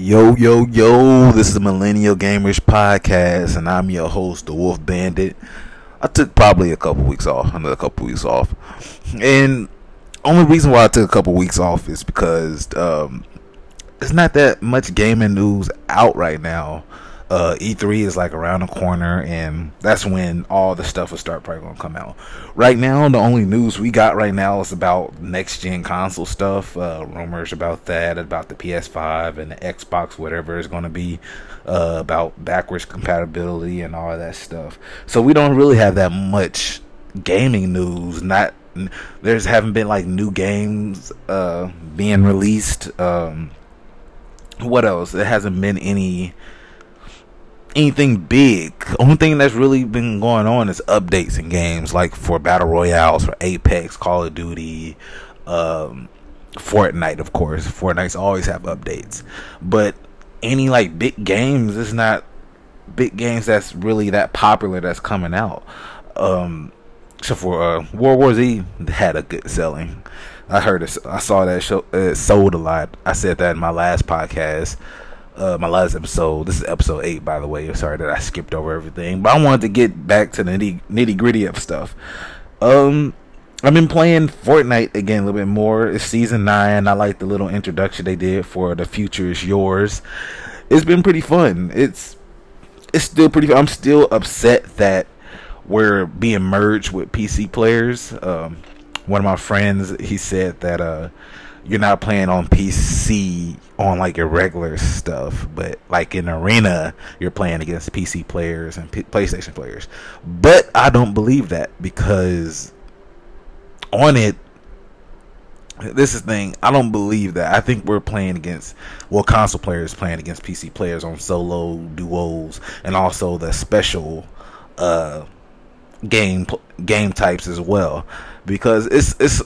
Yo, yo, yo, this is the Millennial Gamers Podcast, and I'm your host, the Wolf Bandit. I took probably a couple weeks off, another couple weeks off. And only reason why I took a couple weeks off is because um, it's not that much gaming news out right now uh, E3 is like around the corner, and that's when all the stuff will start probably gonna come out. Right now, the only news we got right now is about next gen console stuff. Uh, rumors about that, about the PS5 and the Xbox, whatever is gonna be, uh, about backwards compatibility and all that stuff. So we don't really have that much gaming news. Not there's haven't been like new games uh, being released. Um, what else? There hasn't been any anything big. Only thing that's really been going on is updates in games, like for battle royales, for Apex, Call of Duty, um, Fortnite, of course. Fortnite's always have updates, but any like big games, it's not big games that's really that popular that's coming out. Um, except for uh, World War Z had a good selling. I heard it. I saw that show. It sold a lot. I said that in my last podcast uh, my last episode. This is episode eight, by the way. Sorry that I skipped over everything, but I wanted to get back to the nitty nitty gritty of stuff. Um, I've been playing Fortnite again a little bit more. It's season nine. I like the little introduction they did for the future is yours. It's been pretty fun. It's it's still pretty. I'm still upset that we're being merged with PC players. Um, one of my friends he said that uh you're not playing on PC on like your regular stuff, but like in arena, you're playing against PC players and P- PlayStation players. But I don't believe that because on it, this is thing. I don't believe that. I think we're playing against well, console players playing against PC players on solo duos and also the special uh game game types as well because it's it's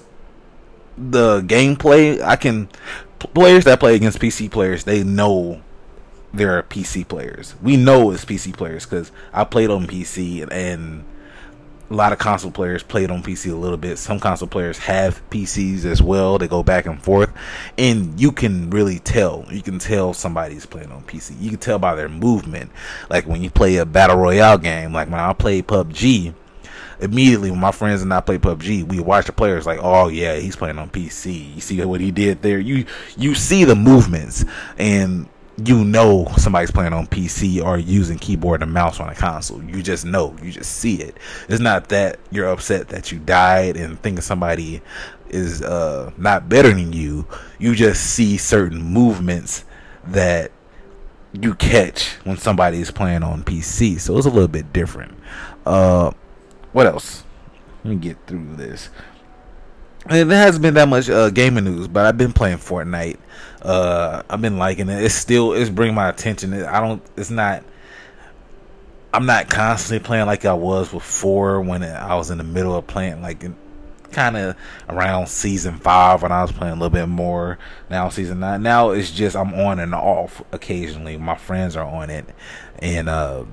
the gameplay, I can players that play against PC players, they know there are PC players. We know it's PC players because I played on PC and, and, a lot of console players played on PC a little bit. Some console players have PCs as well. They go back and forth, and you can really tell. You can tell somebody's playing on PC. You can tell by their movement. Like when you play a battle royale game, like when I play PUBG, immediately when my friends and I play PUBG, we watch the players like, oh yeah, he's playing on PC. You see what he did there. You you see the movements and you know somebody's playing on PC or using keyboard and mouse on a console. You just know. You just see it. It's not that you're upset that you died and thinking somebody is uh, not better than you. You just see certain movements that you catch when somebody is playing on PC. So it's a little bit different. Uh, what else? Let me get through this. And there hasn't been that much uh, gaming news, but I've been playing Fortnite. Uh, I've been liking it. It's still it's bringing my attention. I don't. It's not. I'm not constantly playing like I was before when I was in the middle of playing like kind of around season five when I was playing a little bit more. Now season nine. Now it's just I'm on and off occasionally. My friends are on it, and uh,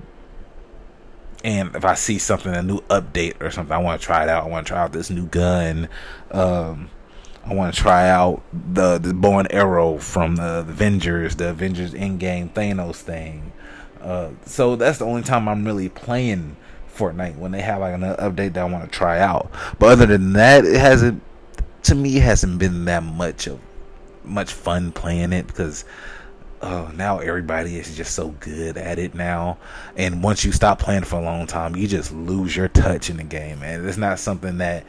and if I see something, a new update or something, I want to try it out. I want to try out this new gun. Um, I want to try out the the bow and arrow from the, the Avengers, the Avengers Endgame Thanos thing. Uh, so that's the only time I'm really playing Fortnite when they have like an update that I want to try out. But other than that, it hasn't. To me, it hasn't been that much of much fun playing it because oh, now everybody is just so good at it now. And once you stop playing for a long time, you just lose your touch in the game, and it's not something that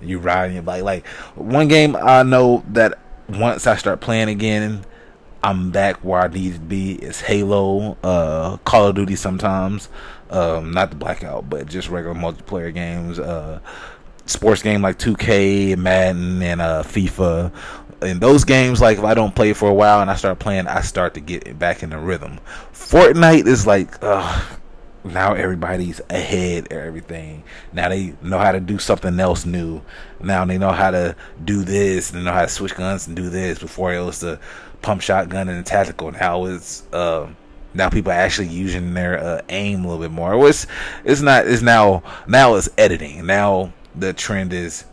you ride in your bike. Like one game I know that once I start playing again, I'm back where I need to be. Is Halo, uh, Call of Duty sometimes, um, not the Blackout, but just regular multiplayer games. Uh, sports game like 2K, Madden, and uh, FIFA in those games, like if I don't play for a while and I start playing, I start to get back in the rhythm. Fortnite is like, ugh, now everybody's ahead of everything. Now they know how to do something else new. Now they know how to do this. They know how to switch guns and do this. Before it was the pump shotgun and the tactical. Now it's uh, now people are actually using their uh, aim a little bit more. It's it's not. It's now now it's editing. Now the trend is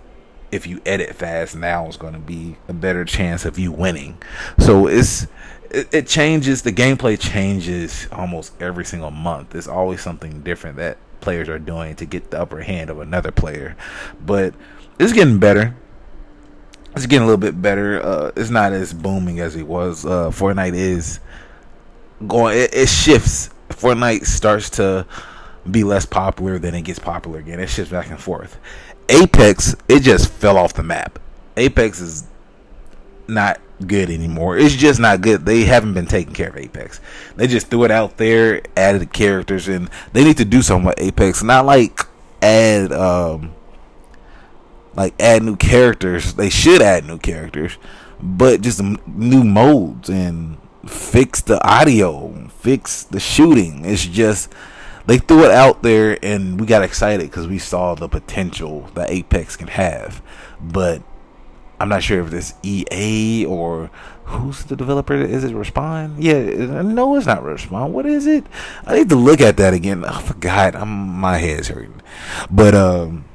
if you edit fast now is going to be a better chance of you winning. So it's it, it changes. The gameplay changes almost every single month. There's always something different that players are doing to get the upper hand of another player. But it's getting better. It's getting a little bit better. Uh, it's not as booming as it was. Uh, Fortnite is going. It, it shifts. Fortnite starts to be less popular, then it gets popular again. It shifts back and forth. Apex, it just fell off the map. Apex is not good anymore. It's just not good. They haven't been taking care of Apex. They just threw it out there, added the characters, and they need to do something with Apex. Not like add um like add new characters. They should add new characters, but just new modes and fix the audio, fix the shooting. It's just they threw it out there and we got excited because we saw the potential that Apex can have, but I'm not sure if it's EA or who's the developer. Is it Respawn? Yeah, no, it's not Respawn. What is it? I need to look at that again. I forgot. I'm my head's hurting, but um,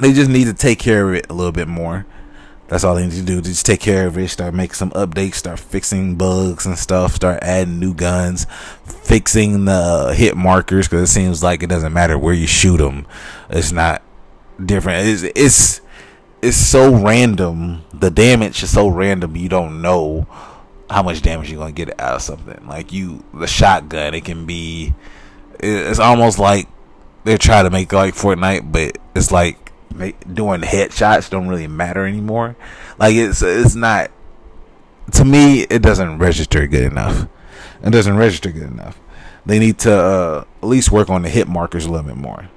they just need to take care of it a little bit more. That's all they need to do. Just take care of it. Start making some updates. Start fixing bugs and stuff. Start adding new guns. Fixing the hit markers because it seems like it doesn't matter where you shoot them. It's not different. It's it's it's so random. The damage is so random. You don't know how much damage you're gonna get out of something. Like you, the shotgun, it can be. It's almost like they're trying to make like Fortnite, but it's like doing headshots don't really matter anymore. Like it's it's not. To me, it doesn't register good enough. It doesn't register good enough. They need to uh, at least work on the hit markers a little bit more.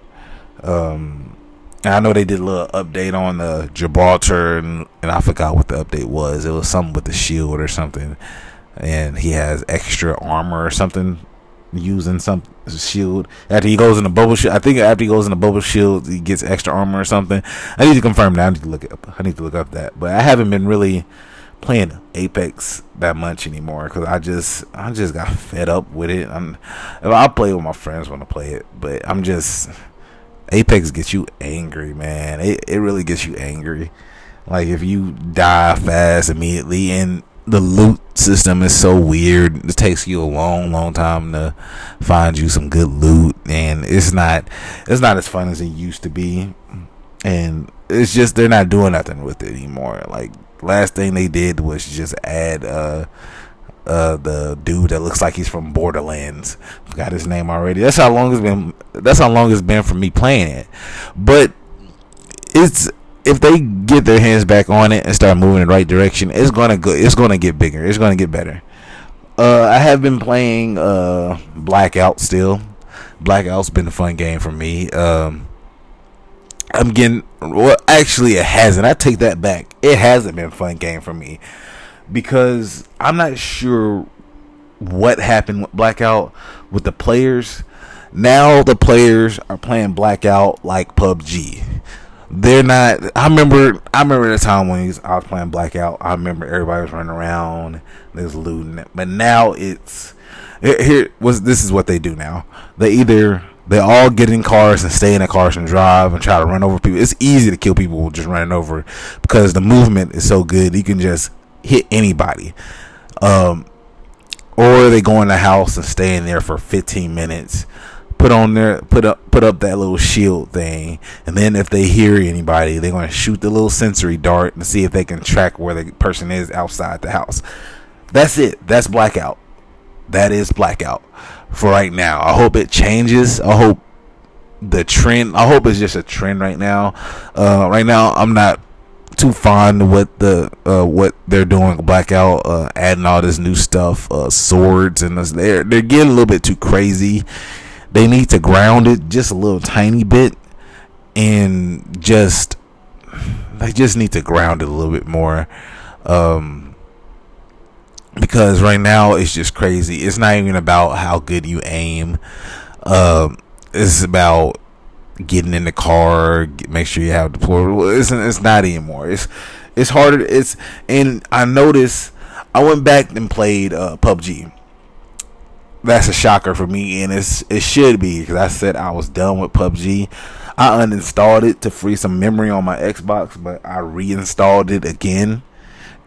Um, and I know they did a little update on the Gibraltar, and, and I forgot what the update was. It was something with the shield or something, and he has extra armor or something using some shield after he goes in the bubble shield. I think after he goes in the bubble shield, he gets extra armor or something. I need to confirm that. I need to look up. I need to look up that. But I haven't been really playing Apex that much anymore because I just I just got fed up with it. I'm I play with my friends when I play it, but I'm just Apex gets you angry, man. It it really gets you angry. Like if you die fast immediately and the loot system is so weird. It takes you a long, long time to find you some good loot, and it's not it's not as fun as it used to be. And it's just they're not doing nothing with it anymore. Like last thing they did was just add uh uh, the dude that looks like he's from Borderlands. Got his name already. That's how long it's been. That's how long it's been for me playing it. But it's if they get their hands back on it and start moving in the right direction, it's gonna go. It's gonna get bigger. It's gonna get better. Uh, I have been playing uh, Blackout still. Blackout's been a fun game for me. Um, I'm getting well. Actually, it hasn't. I take that back. It hasn't been a fun game for me because I'm not sure what happened with Blackout with the players. Now the players are playing Blackout like PUBG. They're not. I remember. I remember the time when I was playing Blackout. I remember everybody was running around. There's looting. But now it's here. Was this is what they do now? They either they all get in cars and stay in the cars and drive and try to run over people. It's easy to kill people just running over because the movement is so good. You can just hit anybody. Um, or they go in the house and stay in there for 15 minutes. Put on there, put up, put up that little shield thing, and then if they hear anybody, they're gonna shoot the little sensory dart and see if they can track where the person is outside the house. That's it. That's blackout. That is blackout for right now. I hope it changes. I hope the trend. I hope it's just a trend right now. Uh, right now, I'm not too fond of what the uh, what they're doing blackout uh, adding all this new stuff uh, swords and this, they're they're getting a little bit too crazy they need to ground it just a little tiny bit and just they just need to ground it a little bit more um, because right now it's just crazy it's not even about how good you aim um, it's about getting in the car, get, make sure you have deployable. It's it's not anymore. It's it's harder. It's and I noticed I went back and played uh, PUBG. That's a shocker for me, and it's it should be because I said I was done with PUBG. I uninstalled it to free some memory on my Xbox, but I reinstalled it again,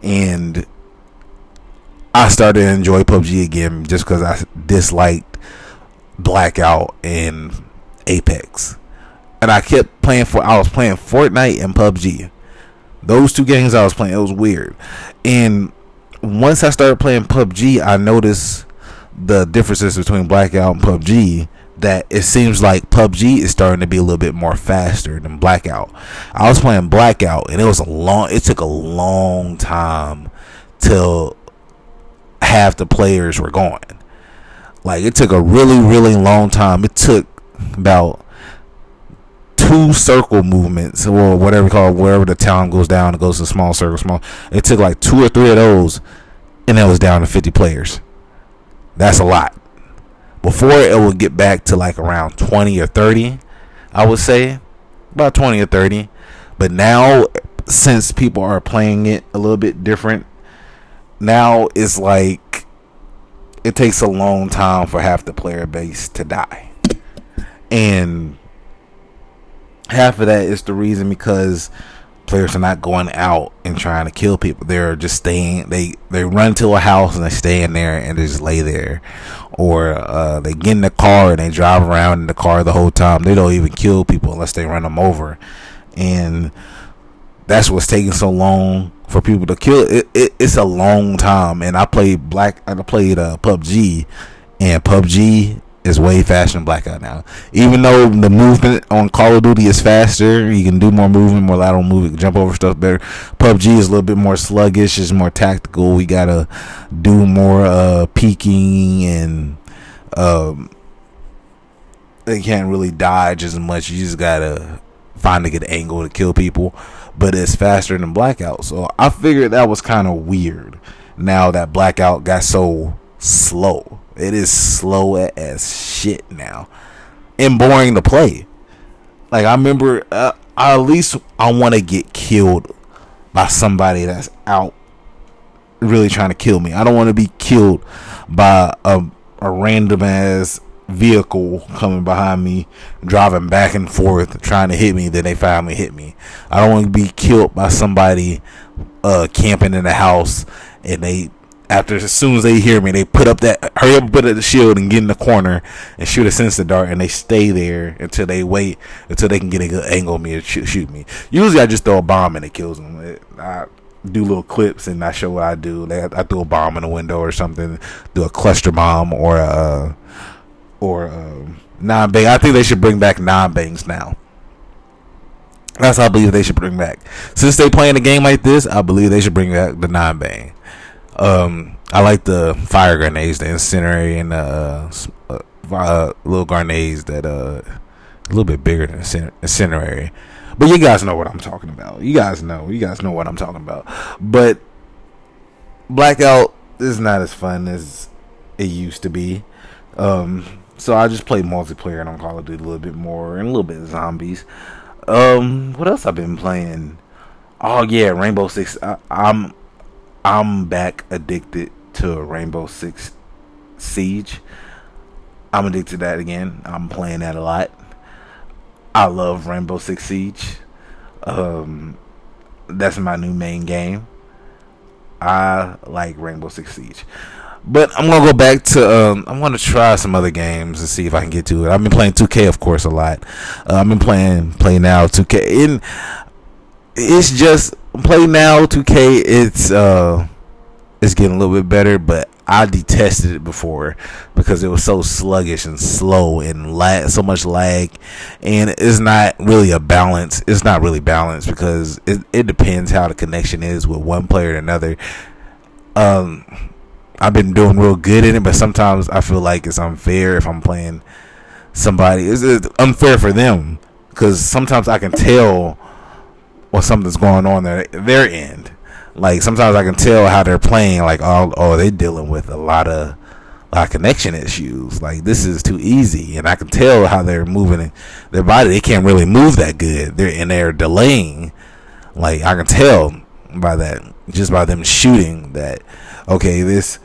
and I started to enjoy PUBG again just because I disliked Blackout and Apex, and I kept playing for. I was playing Fortnite and PUBG. Those two games I was playing, it was weird. And once I started playing PUBG, I noticed the differences between Blackout and PUBG. That it seems like PUBG is starting to be a little bit more faster than Blackout. I was playing Blackout, and it was a long. It took a long time till half the players were gone. Like it took a really, really long time. It took about two circle movements or whatever called wherever the town goes down, it goes to small circle, small. It took like two or three of those, and it was down to fifty players. That's a lot. Before it would get back to like around twenty or thirty, I would say about twenty or thirty. But now, since people are playing it a little bit different, now it's like it takes a long time for half the player base to die. And half of that is the reason because players are not going out and trying to kill people. They're just staying. They they run to a house and they stay in there and they just lay there, or uh, they get in the car and they drive around in the car the whole time. They don't even kill people unless they run them over, and that's what's taking so long for people to kill. It, it it's a long time, and I played Black. I played uh, PUBG, and PUBG is way faster than Blackout now. Even though the movement on Call of Duty is faster, you can do more movement, more lateral movement, jump over stuff better. PUBG is a little bit more sluggish, it's more tactical. We gotta do more uh, peeking and um, they can't really dodge as much. You just gotta find a good angle to kill people. But it's faster than Blackout, so I figured that was kind of weird. Now that Blackout got so slow it is slow as shit now, and boring to play. Like I remember, uh, at least I want to get killed by somebody that's out really trying to kill me. I don't want to be killed by a, a random ass vehicle coming behind me, driving back and forth, trying to hit me. Then they finally hit me. I don't want to be killed by somebody uh, camping in the house and they after as soon as they hear me, they put up that hurry up, put up the shield and get in the corner and shoot a sensor dart, and they stay there until they wait until they can get a good angle on me and shoot, shoot me. Usually, I just throw a bomb and it kills them. It, I do little clips and I show what I do. Like I throw a bomb in a window or something, do a cluster bomb or a or um, a non bang. I think they should bring back non bangs now. That's how I believe they should bring back. Since they playing a game like this, I believe they should bring back the non bang. Um, I like the fire grenades, the incendiary, and the uh, uh, little grenades that uh, a little bit bigger than incendiary. But you guys know what I'm talking about. You guys know. You guys know what I'm talking about. But Blackout is not as fun as it used to be. Um, so I just play multiplayer and on Call of Duty a little bit more and a little bit of zombies. Um, what else I've been playing? Oh yeah, Rainbow Six. I, I'm I'm back addicted to Rainbow Six Siege. I'm addicted to that again. I'm playing that a lot. I love Rainbow Six Siege. Um, that's my new main game. I like Rainbow Six Siege. But I'm gonna go back to. Um, I'm gonna try some other games and see if I can get to it. I've been playing 2K, of course, a lot. Uh, I've been playing Play Now 2K, and it's just play now 2K. It's uh, it's getting a little bit better, but I detested it before because it was so sluggish and slow and lag, so much lag, and it's not really a balance. It's not really balanced because it, it depends how the connection is with one player to another. Um, I've been doing real good in it, but sometimes I feel like it's unfair if I'm playing somebody. It's, it's unfair for them because sometimes I can tell or something's going on there their end. Like sometimes I can tell how they're playing. Like oh oh they're dealing with a lot of a connection issues. Like this is too easy, and I can tell how they're moving their body. They can't really move that good. They're and they're delaying. Like I can tell by that just by them shooting that okay this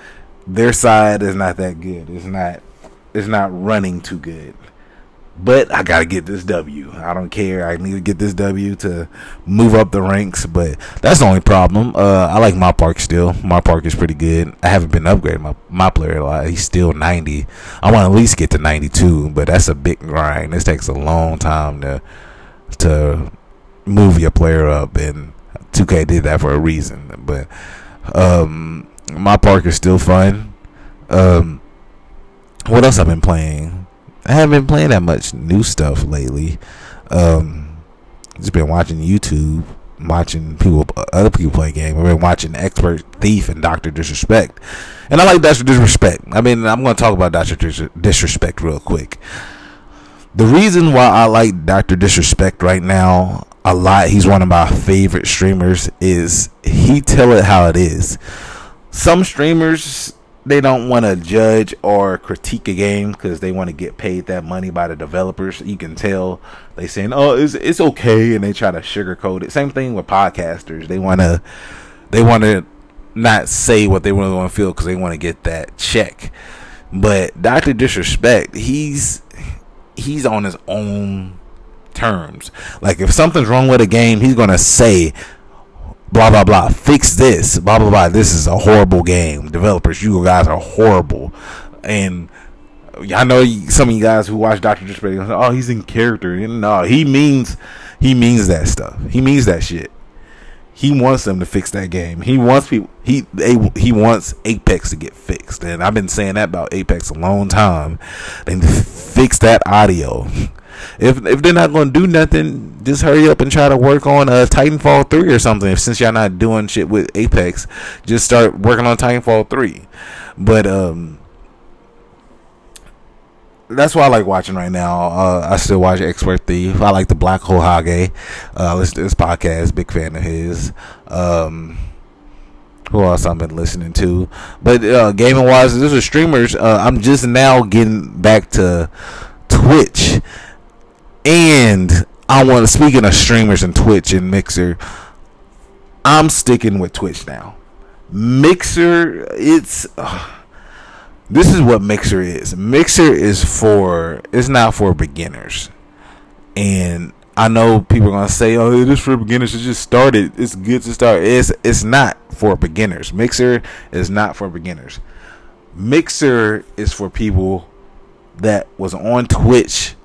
their side is not that good. It's not it's not running too good. But I gotta get this W. I don't care. I need to get this W to move up the ranks. But that's the only problem. Uh, I like my park still. My park is pretty good. I haven't been upgrading my my player a lot. He's still ninety. I want to at least get to ninety two, but that's a big grind. This takes a long time to to move your player up, and 2K did that for a reason. But um, my park is still fun. Um, what else I've been playing? I haven't been playing that much new stuff lately. Um, just been watching YouTube, watching people, other people play game. I've been watching Expert Thief and Doctor Disrespect, and I like Doctor Disrespect. I mean, I'm going to talk about Doctor Disrespect real quick. The reason why I like Doctor Disrespect right now a lot, he's one of my favorite streamers. Is he tell it how it is? Some streamers they don't want to judge or critique a game because they want to get paid that money by the developers. You can tell they saying, "Oh, it's it's okay," and they try to sugarcoat it. Same thing with podcasters. They want to they want to not say what they really want to feel because they want to get that check. But Doctor Disrespect, he's he's on his own terms. Like if something's wrong with a game, he's gonna say, blah blah blah. Fix this. Blah blah blah. This is a horrible game. Developers you guys are horrible. And I know some of you guys who watch Doctor Disrespect oh he's in character. No he means he means that stuff. He means that shit. He wants them to fix that game. He wants people he they, he wants Apex to get fixed. And I've been saying that about Apex a long time. And fix that audio if if they're not to do nothing, just hurry up and try to work on uh, Titanfall three or something. If, since y'all not doing shit with Apex, just start working on Titanfall three. But um, that's what I like watching right now. Uh, I still watch Expert Thief. I like the Black Hole Hage. Uh, listen to this podcast. Big fan of his. Um, who else I've been listening to? But uh, gaming wise, these are streamers. Uh, I'm just now getting back to Twitch. And I want to speaking of streamers and Twitch and Mixer, I'm sticking with Twitch now. Mixer, it's this is what Mixer is. Mixer is for it's not for beginners. And I know people are gonna say, "Oh, it is for beginners." It just started. It's good to start. It's it's not for beginners. Mixer is not for beginners. Mixer is for people that was on Twitch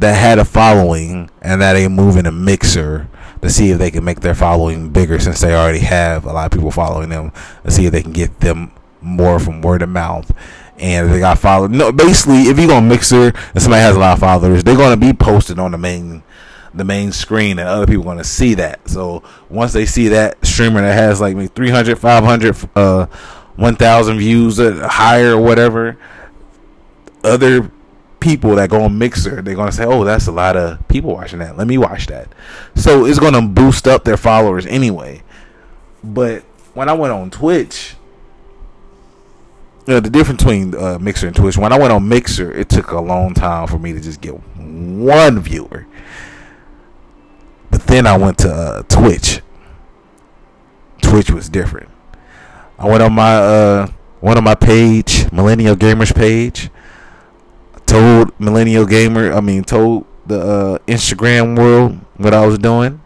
that had a following and that they move in a mixer to see if they can make their following bigger since they already have a lot of people following them to see if they can get them more from word of mouth. And they got followed no basically if you're gonna mixer and somebody has a lot of followers they're gonna be posted on the main the main screen and other people are gonna see that. So once they see that streamer that has like maybe 300 500 uh 1000 views or higher or whatever other people that go on Mixer, they're gonna say, "Oh, that's a lot of people watching that. Let me watch that." So it's gonna boost up their followers anyway. But when I went on Twitch, you know, the difference between uh, Mixer and Twitch. When I went on Mixer, it took a long time for me to just get one viewer. But then I went to uh, Twitch. Twitch was different. I went on my uh, one on my page, Millennial Gamers page told Millennial Gamer, I mean, told the uh, Instagram world what I was doing.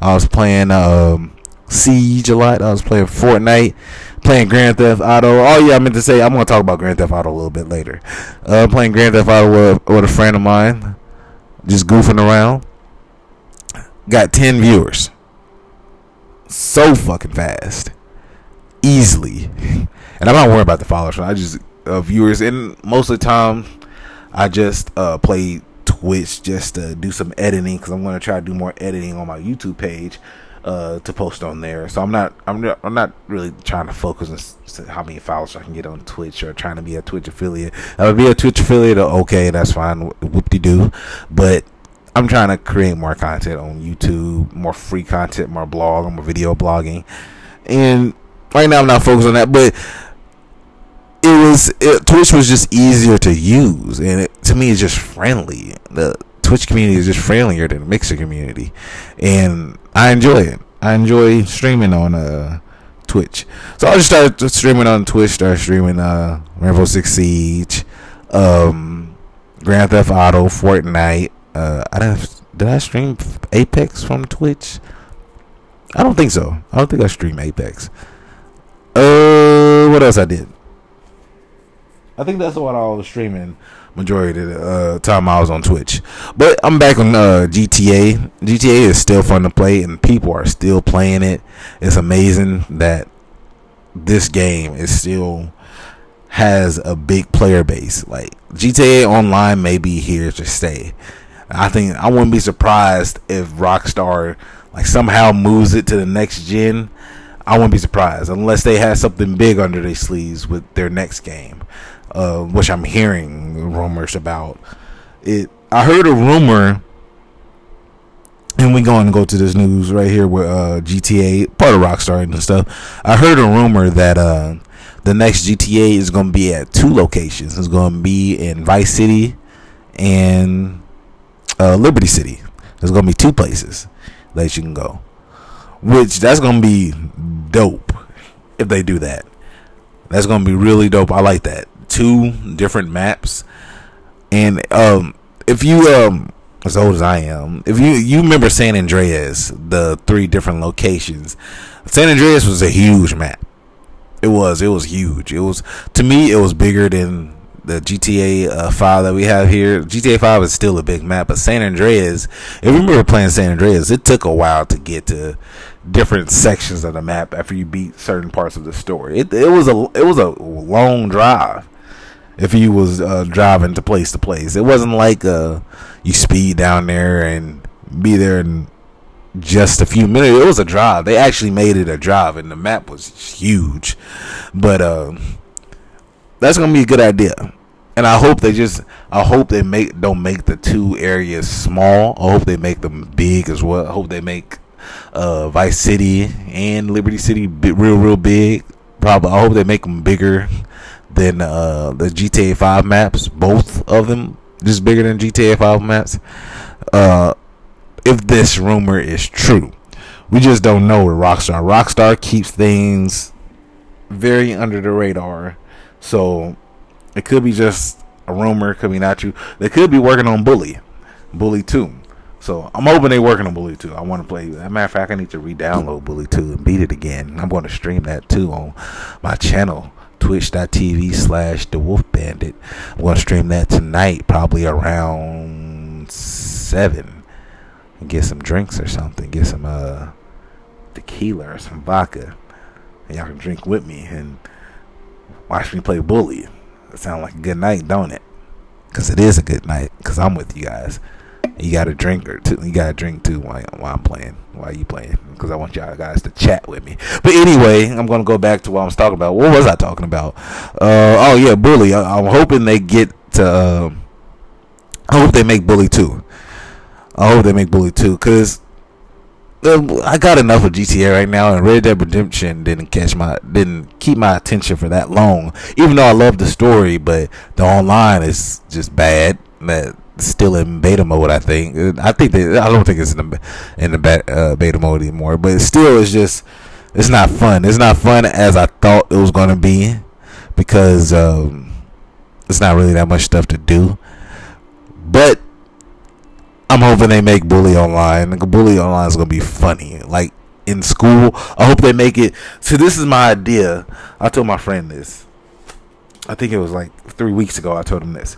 I was playing um, Siege a lot. I was playing Fortnite, playing Grand Theft Auto. Oh yeah, I meant to say I'm gonna talk about Grand Theft Auto a little bit later. Uh, playing Grand Theft Auto with, with a friend of mine, just goofing around. Got ten viewers. So fucking fast, easily, and I'm not worried about the followers. I just uh, viewers, and most of the time I just uh, Twitch just to do some editing because I'm going to try to do more editing on my YouTube page uh, to post on there. So I'm not I'm not I'm not really trying to focus on how many followers I can get on Twitch or trying to be a Twitch affiliate. I would be a Twitch affiliate. Okay, that's fine. Whoop de doo. But I'm trying to create more content on YouTube, more free content, more blog, more video blogging, and right now I'm not focused on that, but it was it, Twitch was just easier to use, and it, to me, it's just friendly. The Twitch community is just friendlier than the Mixer community, and I enjoy it. I enjoy streaming on uh, Twitch. So I just started streaming on Twitch. Started streaming uh, Rainbow Six Siege, um, Grand Theft Auto, Fortnite. Uh, I don't. Did I stream Apex from Twitch? I don't think so. I don't think I stream Apex. Uh, what else I did? I think that's what I was streaming majority of the uh, time I was on Twitch. But I'm back on uh, GTA. GTA is still fun to play, and people are still playing it. It's amazing that this game is still has a big player base. Like GTA Online may be here to stay. I think I wouldn't be surprised if Rockstar like somehow moves it to the next gen. I wouldn't be surprised unless they have something big under their sleeves with their next game uh, which I'm hearing rumors about. It. I heard a rumor, and we're going to go to this news right here with uh, GTA, part of Rockstar and stuff. I heard a rumor that uh, the next GTA is going to be at two locations. It's going to be in Vice City and uh, Liberty City. There's going to be two places that you can go, which that's going to be dope if they do that. That's going to be really dope. I like that two different maps. And um, if you um, as old as I am, if you you remember San Andreas, the three different locations, San Andreas was a huge map. It was. It was huge. It was to me. It was bigger than the GTA uh, 5 that we have here. GTA 5 is still a big map, but San Andreas, if you remember playing San Andreas, it took a while to get to different sections of the map after you beat certain parts of the story. It, it was a it was a long drive if you was uh, driving to place to place. It wasn't like uh, you speed down there and be there in just a few minutes. It was a drive. They actually made it a drive, and the map was huge. But uh, that's gonna be a good idea. And I hope they just, I hope they make don't make the two areas small. I hope they make them big as well. I hope they make uh, Vice City and Liberty City real, real big. Probably, I hope they make them bigger than uh, the GTA 5 maps. Both of them just bigger than GTA 5 maps. Uh, if this rumor is true, we just don't know with Rockstar. Rockstar keeps things very under the radar, so it could be just a rumor. Could be not true. They could be working on Bully, Bully Two. So I'm hoping they're working on Bully 2. I want to play. As a matter of fact, I need to re-download Bully 2 and beat it again. I'm going to stream that too on my channel twitch.tv slash the wolf bandit. I'm going to stream that tonight probably around 7 and get some drinks or something. Get some uh tequila or some vodka. And y'all can drink with me and watch me play bully. It sounds like a good night don't it? Because it is a good night because i'm with you guys you got to drink or two. You got to drink too while, while I'm playing, while you playing, because I want y'all guys to chat with me. But anyway, I'm gonna go back to what I was talking about. What was I talking about? Uh, oh yeah, bully. I, am hoping they get to. Uh, I hope they make bully too. I hope they make bully too, cause uh, I got enough of GTA right now, and Red Dead Redemption didn't catch my didn't keep my attention for that long. Even though I love the story, but the online is just bad. That still in beta mode. I think. I think that I don't think it's in the in the uh, beta mode anymore. But still, it's just it's not fun. It's not fun as I thought it was to be because um, it's not really that much stuff to do. But I'm hoping they make Bully Online. Bully Online is to be funny. Like in school, I hope they make it. So this is my idea. I told my friend this. I think it was like three weeks ago. I told him this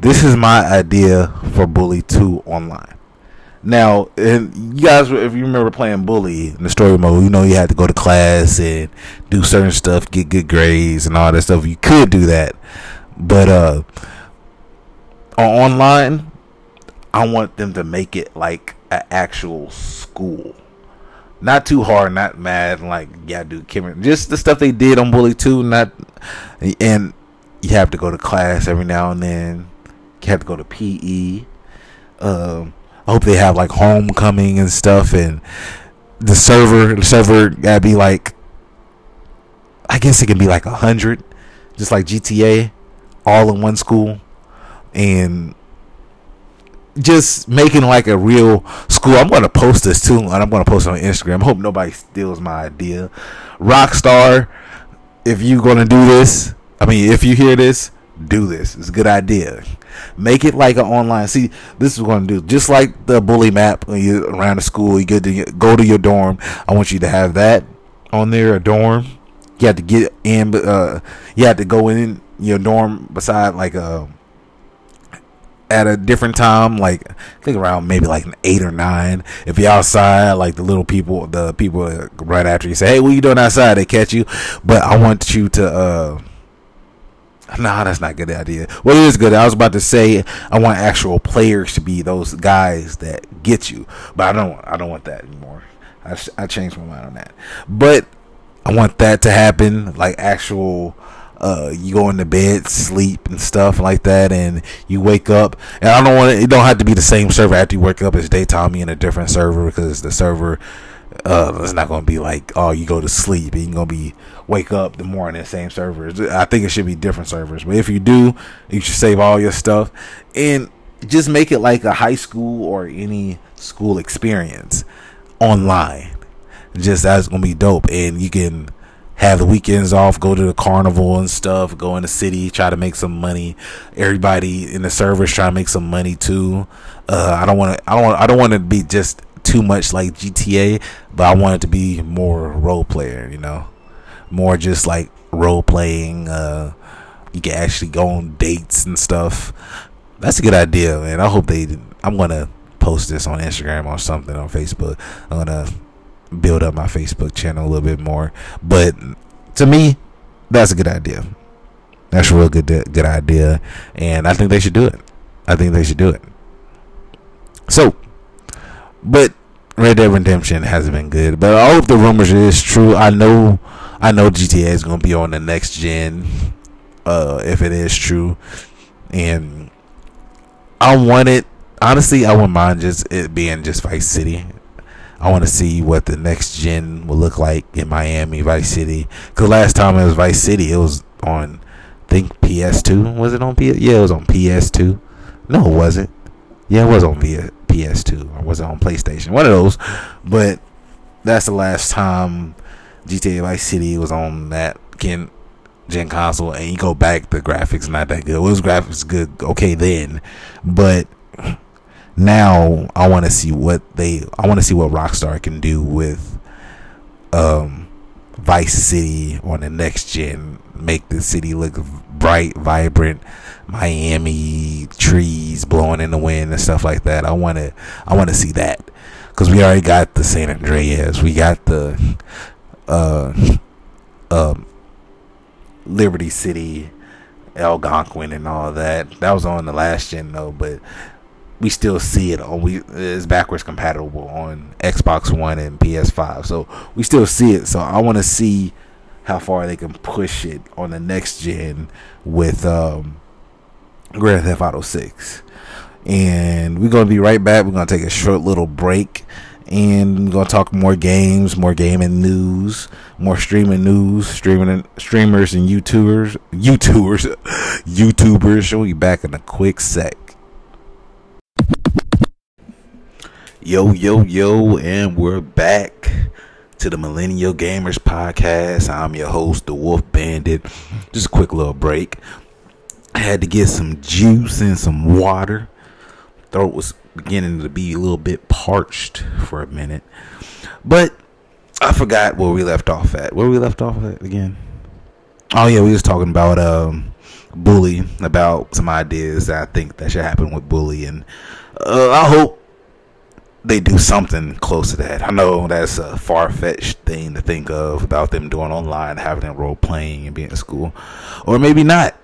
this is my idea for Bully 2 online. Now, and you guys, if you remember playing Bully in the story mode, you know you had to go to class and do certain stuff, get good grades and all that stuff. You could do that, but uh, online, I want them to make it like an actual school. Not too hard, not mad, like yeah, dude, just the stuff they did on Bully 2, not and you have to go to class every now and then have to go to PE. Um, I hope they have like homecoming and stuff, and the server, the server gotta be like, I guess it can be like a hundred, just like GTA, all in one school, and just making like a real school. I'm gonna post this too, and I'm gonna post on Instagram. Hope nobody steals my idea. Rockstar, if you're gonna do this, I mean, if you hear this, do this. It's a good idea. Make it like an online. See, this is I'm gonna do. Just like the bully map when you around the school, you get to go to your dorm. I want you to have that on there, a dorm. You have to get in. Uh, you have to go in your dorm beside like a uh, at a different time, like I think around maybe like an eight or nine. If you're outside, like the little people, the people right after you say, "Hey, what you doing outside?" They catch you. But I want you to. uh Nah, that's not a good idea. Well, it is good. I was about to say I want actual players to be those guys that get you, but I don't. I don't want that anymore. I I changed my mind on that. But I want that to happen, like actual uh, you go into bed, sleep and stuff like that, and you wake up. And I don't want it. Don't have to be the same server after you wake up as daytime. You in a different server because the server uh, it's not going to be like oh you go to sleep and you're going to be wake up the morning same servers. I think it should be different servers. But if you do, you should save all your stuff and just make it like a high school or any school experience online. Just that's going to be dope, and you can have the weekends off, go to the carnival and stuff, go in the city, try to make some money. Everybody in the servers try to make some money too. Uh, I don't want to. I don't. Want, I don't want to be just too much like GTA, but I want it to be more role player. You know, more just like role playing. Uh, you can actually go on dates and stuff. That's a good idea, man. I hope they. I'm gonna post this on Instagram or something on Facebook. I'm gonna build up my Facebook channel a little bit more. But to me, that's a good idea. That's a real good good idea, and I think they should do it. I think they should do it. So, but Red Dead Redemption hasn't been good. But I hope the rumors is true. I know, I know GTA is gonna be on the next gen, uh, if it is true, and I want it. Honestly, I wouldn't mind just it being just Vice City. I want to see what the next gen will look like in Miami, Vice City. Because last time it was Vice City, it was on, I think PS2. Was it on PS? Yeah, it was on PS2. No, it wasn't. Yeah, it was on PS2. Or was it on PlayStation? One of those. But that's the last time GTA Vice City was on that gen, gen console. And you go back, the graphics not that good. It was graphics good, okay then, but now I want to see what they I want to see what Rockstar can do with um Vice City on the next gen make the city look bright vibrant Miami trees blowing in the wind and stuff like that I want to I want to see that cuz we already got the San Andreas we got the uh um Liberty City Algonquin and all that that was on the last gen though but we still see it on we is backwards compatible on Xbox One and PS5. So we still see it. So I want to see how far they can push it on the next gen with um, Grand Theft Auto 6. And we're gonna be right back. We're gonna take a short little break, and we're gonna talk more games, more gaming news, more streaming news, streaming streamers and YouTubers, YouTubers, YouTubers. We'll be back in a quick sec. Yo, yo, yo, and we're back to the Millennial Gamers Podcast. I'm your host, the Wolf Bandit. Just a quick little break. I had to get some juice and some water. Throat was beginning to be a little bit parched for a minute. But I forgot where we left off at. Where we left off at again? Oh yeah, we was talking about um bully, about some ideas that I think that should happen with bully and uh, I hope they do something close to that. I know that's a far fetched thing to think of about them doing online, having them role playing and being in school, or maybe not.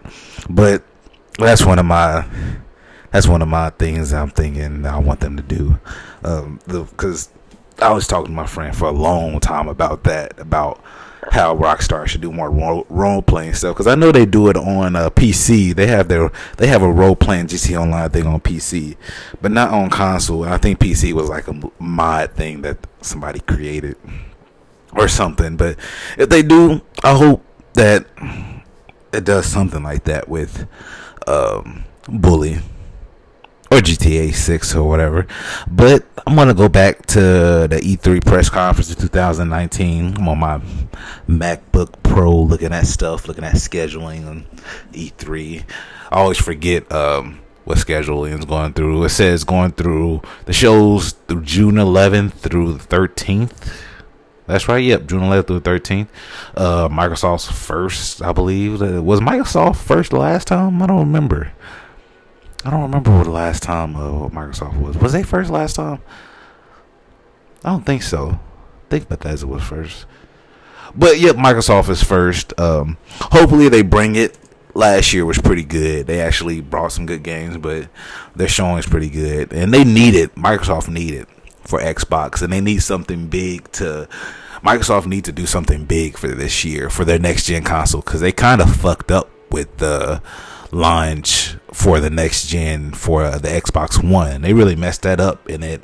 But that's one of my that's one of my things I'm thinking I want them to do. Um, because I was talking to my friend for a long time about that, about how Rockstar should do more role, role playing stuff because I know they do it on uh, PC. They have their they have a role playing GT Online thing on PC, but not on console. I think PC was like a mod thing that somebody created or something. But if they do, I hope that it does something like that with um, Bully or GTA 6 or whatever. But I'm going to go back to the E3 press conference of 2019. I'm on my MacBook Pro looking at stuff, looking at scheduling on E3. I always forget um, what scheduling is going through. It says going through the shows through June 11th through the 13th. That's right. Yep, June 11th through 13th. Uh, Microsoft's first, I believe. Was Microsoft first last time? I don't remember. I don't remember what the last time uh, Microsoft was. Was they first last time? I don't think so. I think Bethesda was first. But yep, Microsoft is first. Um, hopefully they bring it last year was pretty good. They actually brought some good games, but their showing is pretty good, and they need it. Microsoft need it for Xbox, and they need something big to. Microsoft need to do something big for this year for their next gen console because they kind of fucked up with the launch for the next gen for the Xbox One. They really messed that up, and it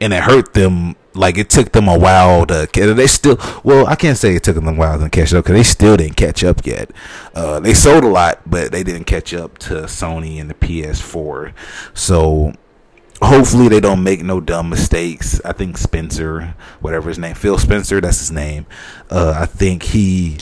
and it hurt them. Like it took them a while to. They still. Well, I can't say it took them a while to catch up because they still didn't catch up yet. Uh, they sold a lot, but they didn't catch up to Sony and the PS4. So hopefully they don't make no dumb mistakes. I think Spencer, whatever his name, Phil Spencer, that's his name. Uh, I think he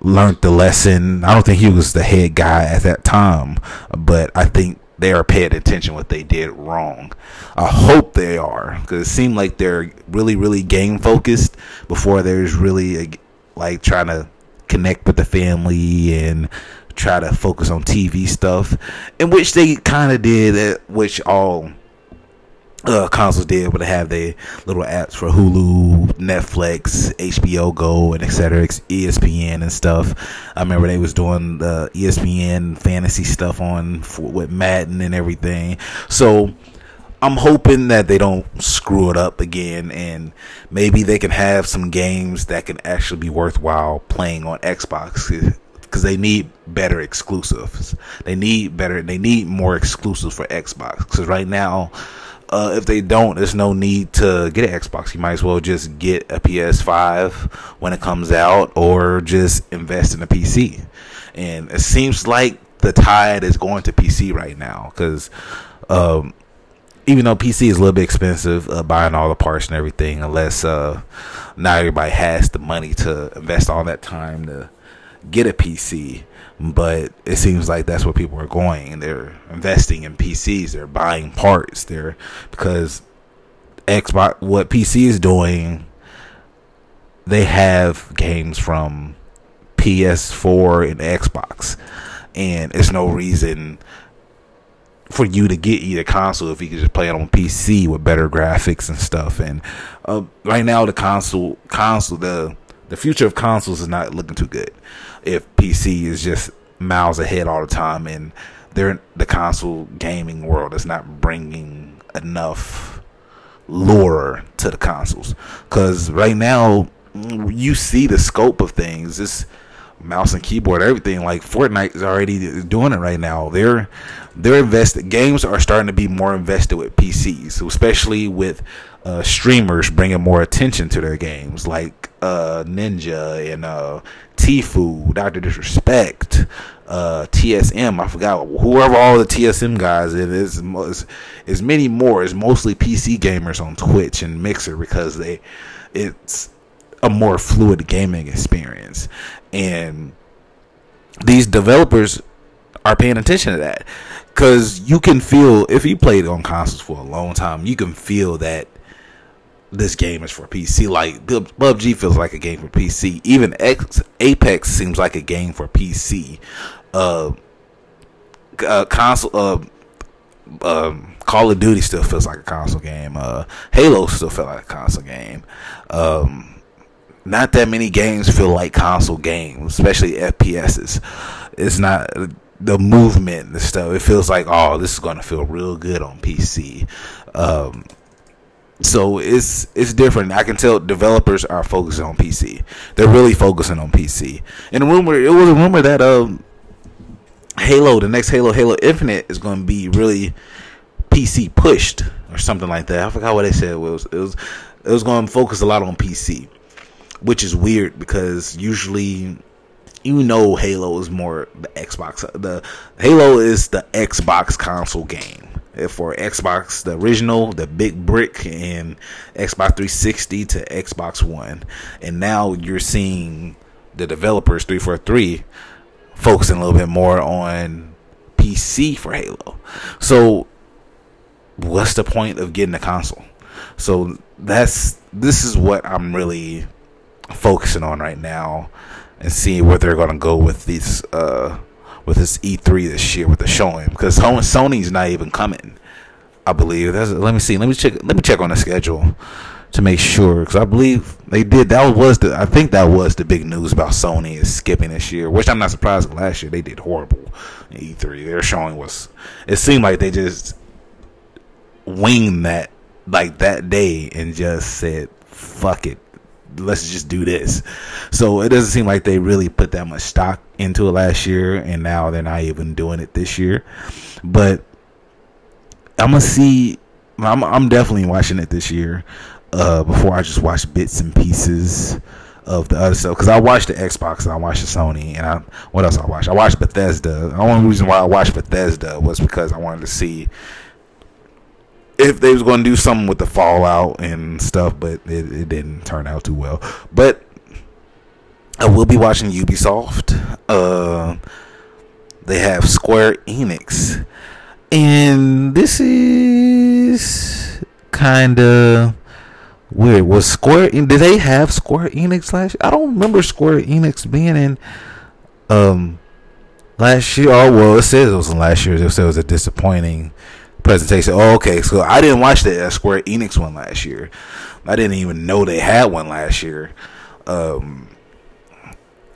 learned the lesson. I don't think he was the head guy at that time, but I think they are paying attention what they did wrong. I hope they are because it seemed like they're really, really game focused before there's really like trying to connect with the family and try to focus on TV stuff, in which they kind of did, eh, which all uh, consoles did would have their little apps for Hulu, Netflix, HBO Go, and etc. ESPN and stuff. I remember they was doing the ESPN fantasy stuff on for, with Madden and everything. So I'm hoping that they don't screw it up again, and maybe they can have some games that can actually be worthwhile playing on Xbox because they need better exclusives. They need better. They need more exclusives for Xbox because right now uh, if they don't, there's no need to get an Xbox. You might as well just get a PS5 when it comes out, or just invest in a PC. And it seems like the tide is going to PC right now because um, even though PC is a little bit expensive, uh, buying all the parts and everything, unless uh, not everybody has the money to invest all that time to get a PC but it seems like that's where people are going. They're investing in PCs. They're buying parts. They're because Xbox, what PC is doing, they have games from PS4 and Xbox, and it's no reason for you to get either console if you could just play it on PC with better graphics and stuff. And uh, right now, the console, console, the the future of consoles is not looking too good if PC is just miles ahead all the time and they're the console gaming world is not bringing enough lore to the consoles. Because right now you see the scope of things it's mouse and keyboard everything like fortnite is already doing it right now. They're they're invested games are starting to be more invested with pcs so especially with uh, streamers bringing more attention to their games like uh, ninja and uh, Tfue, Dr. Disrespect, uh, TSM. I forgot whoever all the TSM guys it is. Is, is many more. Is mostly PC gamers on Twitch and Mixer because they it's a more fluid gaming experience, and these developers are paying attention to that because you can feel if you played on consoles for a long time, you can feel that this game is for PC. Like PUBG feels like a game for PC. Even X, Apex seems like a game for PC. Uh, uh console. Uh, um, Call of Duty still feels like a console game. Uh, Halo still feels like a console game. Um, not that many games feel like console games, especially FPSs. It's not the movement and stuff. It feels like, oh, this is gonna feel real good on PC. Um, so it's it's different. I can tell developers are focusing on PC. They're really focusing on PC. And a rumor, it was a rumor that um, Halo, the next Halo, Halo Infinite, is going to be really PC pushed or something like that. I forgot what they said. It was it was it was going to focus a lot on PC, which is weird because usually you know Halo is more the Xbox. The Halo is the Xbox console game for Xbox, the original, the big brick, and Xbox 360 to Xbox One. And now you're seeing the developers 343 focusing a little bit more on PC for Halo. So what's the point of getting a console? So that's this is what I'm really focusing on right now and seeing where they're gonna go with these uh with this E3 this year with the showing because Sony's not even coming. I believe that's let me see let me check let me check on the schedule to make sure because I believe they did. That was the I think that was the big news about Sony is skipping this year, which I'm not surprised. Last year they did horrible. E3 their showing was it seemed like they just winged that like that day and just said fuck it let's just do this so it doesn't seem like they really put that much stock into it last year and now they're not even doing it this year but i'm gonna see i'm, I'm definitely watching it this year uh, before I just watch bits and pieces of the other stuff because I watched the Xbox and I watched the Sony and I what else I watched? I watched Bethesda. The only reason why I watched Bethesda was because I wanted to see if they was going to do something with the Fallout and stuff, but it, it didn't turn out too well. But I will be watching Ubisoft. Uh, they have Square Enix, and this is kind of weird. Was Square? Did they have Square Enix last? Year? I don't remember Square Enix being in. Um, last year. Oh well, it says it was last year. It said it was a disappointing presentation. Oh, okay. So I didn't watch the uh, Square Enix one last year. I didn't even know they had one last year. Um,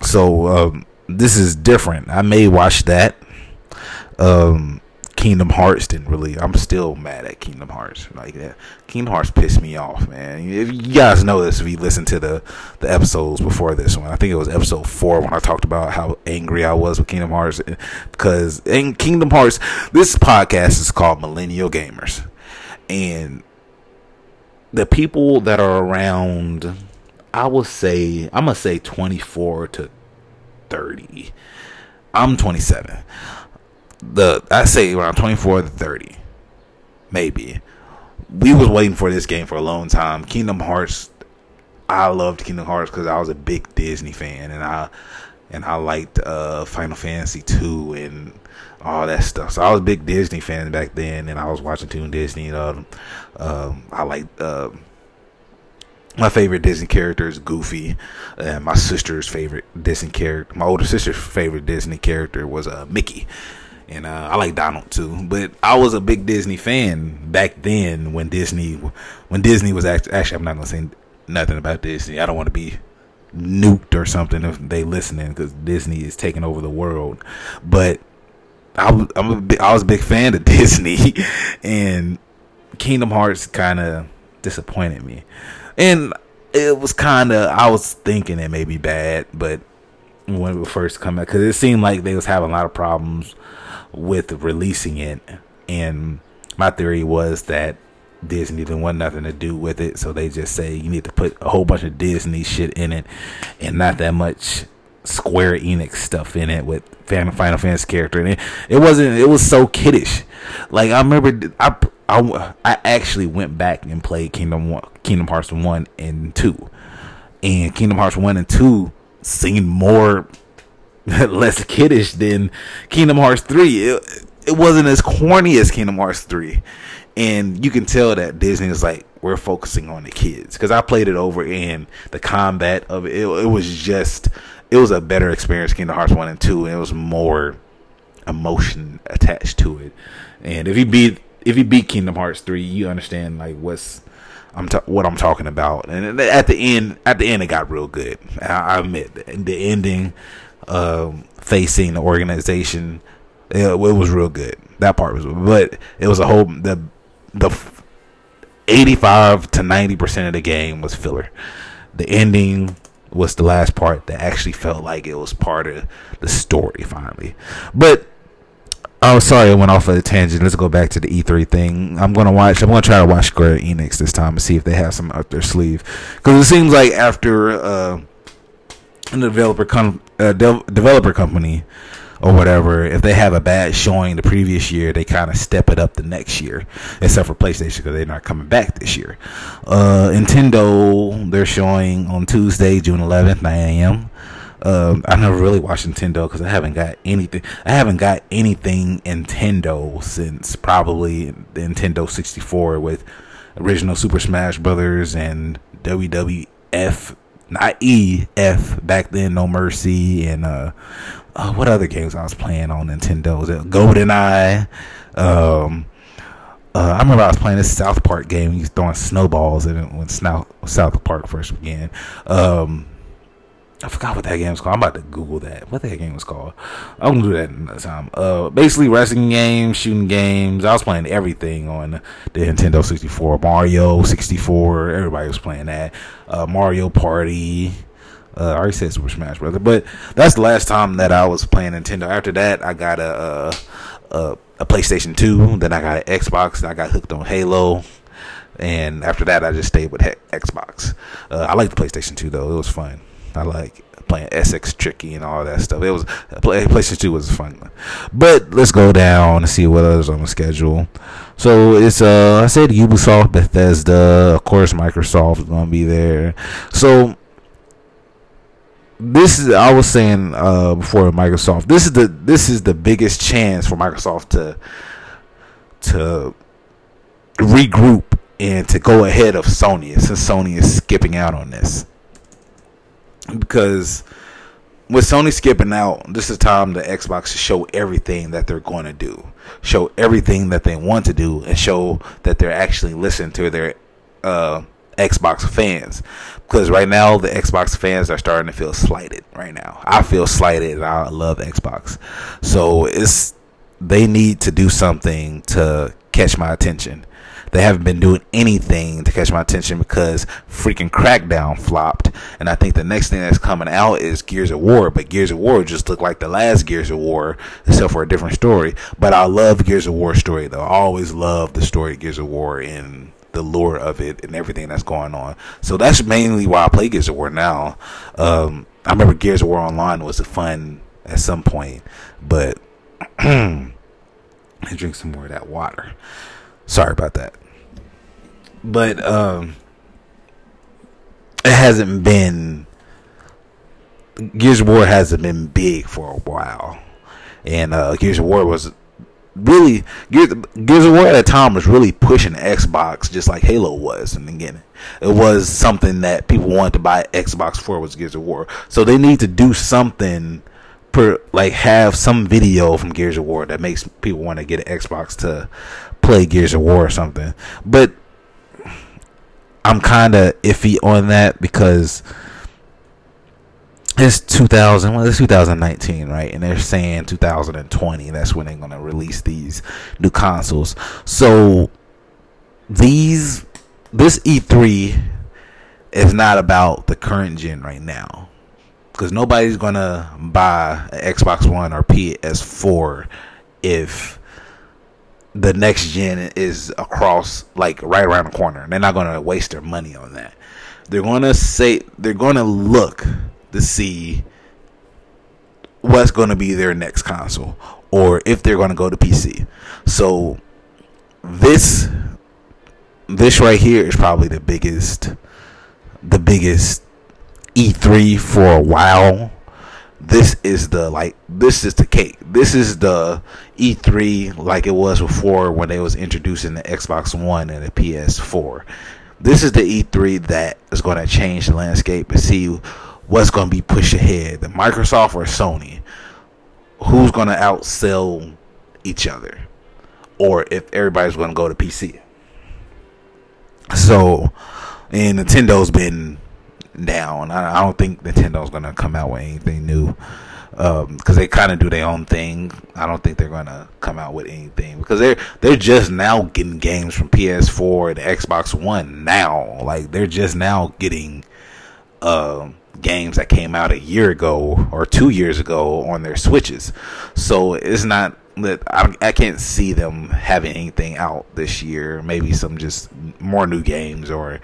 so um, this is different. I may watch that. Um, Kingdom Hearts didn't really. I'm still mad at Kingdom Hearts. Like that, Kingdom Hearts pissed me off, man. If you guys know this, if you listen to the the episodes before this one, I think it was episode four when I talked about how angry I was with Kingdom Hearts eh, because in Kingdom Hearts, this podcast is called Millennial Gamers, and the people that are around, I will say, I'm gonna say 24 to 30. I'm 27 the I say around 24 to 30, maybe. We was waiting for this game for a long time. Kingdom Hearts. I loved Kingdom Hearts because I was a big Disney fan, and I and I liked uh, Final Fantasy 2 and all that stuff. So I was a big Disney fan back then, and I was watching Toon Disney. And, uh, um, I like uh, my favorite Disney character is Goofy, and my sister's favorite Disney character, my older sister's favorite Disney character was uh, Mickey and uh, I like Donald too. But I was a big Disney fan back then when Disney when Disney was actually, actually I'm not gonna say nothing about Disney. I don't want to be nuked or something if they listening because Disney is taking over the world. But I I'm a I was a big fan of Disney, and Kingdom Hearts kind of disappointed me, and it was kind of I was thinking it may be bad, but when it first come out because it seemed like they was having a lot of problems with releasing it. And my theory was that Disney didn't want nothing to do with it, so they just say you need to put a whole bunch of Disney shit in it, and not that much Square Enix stuff in it with Final Fantasy character. And it, it wasn't. It was so kiddish. Like I remember, I, I, I actually went back and played Kingdom One, Kingdom Hearts one and two, and Kingdom Hearts one and two seemed more less kiddish than Kingdom Hearts 3. It, it wasn't as corny as Kingdom Hearts 3. And you can tell that Disney is like, we're focusing on the kids. Because I played it over and the combat of it, it, was just, it was a better experience, Kingdom Hearts 1 and 2. And it was more emotion attached to it. And if you beat, if you beat Kingdom Hearts 3, you understand like what's, I'm ta- what I'm talking about. And at the end, at the end, it got real good. I, I admit the ending um, facing the organization. It, it, was real good. That part was, but it was a whole the the eighty five to ninety percent of the game was filler. The ending was the last part that actually felt like it was part of the story finally. But I'm sorry I went off of a tangent. Let's go back to the E3 thing. I'm gonna watch. I'm gonna try to watch Square Enix this time and see if they have some up their sleeve. Because it seems like after uh, a developer com- uh, de- developer company or whatever, if they have a bad showing the previous year, they kind of step it up the next year. Except for PlayStation because they're not coming back this year. Uh, Nintendo, they're showing on Tuesday, June 11th, 9 a.m. Um, I never really watched Nintendo because I haven't got anything. I haven't got anything Nintendo since probably the Nintendo 64 with original Super Smash Brothers and WWF, not EF back then, No Mercy, and uh, uh, what other games I was playing on Nintendo? Was it GoldenEye? Um, uh, I remember I was playing this South Park game. He was throwing snowballs it when South Park first began. Um, I forgot what that game was called. I'm about to Google that. What that game was called? I'm gonna do that another time. Uh, basically wrestling games, shooting games. I was playing everything on the Nintendo 64, Mario 64. Everybody was playing that. Uh, Mario Party. Uh, I already said Super Smash Brother, but that's the last time that I was playing Nintendo. After that, I got a a, a PlayStation 2. Then I got an Xbox. I got hooked on Halo and after that, I just stayed with Xbox. Uh, I like the PlayStation 2 though; it was fun. I like playing SSX Tricky and all that stuff. It was play, PlayStation Two was fun, but let's go down and see what others on the schedule. So it's uh I said Ubisoft, Bethesda, of course Microsoft is gonna be there. So this is I was saying uh, before Microsoft. This is the this is the biggest chance for Microsoft to to regroup and to go ahead of Sony since Sony is skipping out on this because with Sony skipping out, this is time the Xbox to show everything that they're going to do, show everything that they want to do, and show that they're actually listening to their uh, Xbox fans. Because right now, the Xbox fans are starting to feel slighted. Right now, I feel slighted, and I love Xbox. So it's they need to do something to catch my attention. They haven't been doing anything to catch my attention because freaking Crackdown flopped. And I think the next thing that's coming out is Gears of War. But Gears of War just looked like the last Gears of War, except for a different story. But I love Gears of War story though. I always love the story of Gears of War and the lore of it and everything that's going on. So that's mainly why I play Gears of War now. Um, I remember Gears of War Online was fun at some point, but I drink some more of that water. Sorry about that but um, it hasn't been Gears of War hasn't been big for a while, and uh, Gears of War was really Gears, Gears of War at a time was really pushing Xbox just like Halo was in the beginning. It was something that people wanted to buy Xbox for was Gears of War, so they need to do something. Per, like have some video from Gears of War that makes people want to get an Xbox to play Gears of War or something. But I'm kind of iffy on that because it's 2000 well it's 2019 right? And they're saying 2020 that's when they're going to release these new consoles. So these this E3 is not about the current gen right now. Because nobody's going to buy an Xbox One or PS4 if the next gen is across like right around the corner. They're not going to waste their money on that. They're going to say they're going to look to see what's going to be their next console or if they're going to go to PC. So this this right here is probably the biggest the biggest E3 for a while this is the like this is the cake. This is the E3 like it was before when they was introducing the Xbox One and the PS4. This is the E3 that is going to change the landscape and see what's going to be pushed ahead, the Microsoft or Sony. Who's going to outsell each other or if everybody's going to go to PC. So, and Nintendo's been down. I, I don't think Nintendo's gonna come out with anything new because um, they kind of do their own thing. I don't think they're gonna come out with anything because they're they're just now getting games from PS4 and Xbox One now. Like they're just now getting uh, games that came out a year ago or two years ago on their Switches. So it's not I, I can't see them having anything out this year. Maybe some just more new games or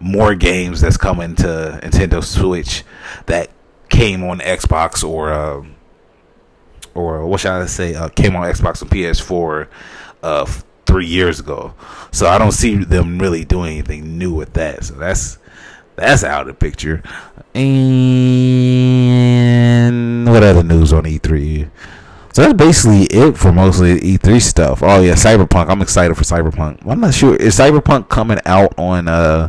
more games that's coming to Nintendo Switch that came on Xbox or uh, or what should I say uh, came on Xbox and PS4 uh, three years ago. So I don't see them really doing anything new with that. So that's That's out of the picture. And what other news on E3? So that's basically it for mostly E3 stuff. Oh yeah, Cyberpunk. I'm excited for Cyberpunk. I'm not sure is Cyberpunk coming out on uh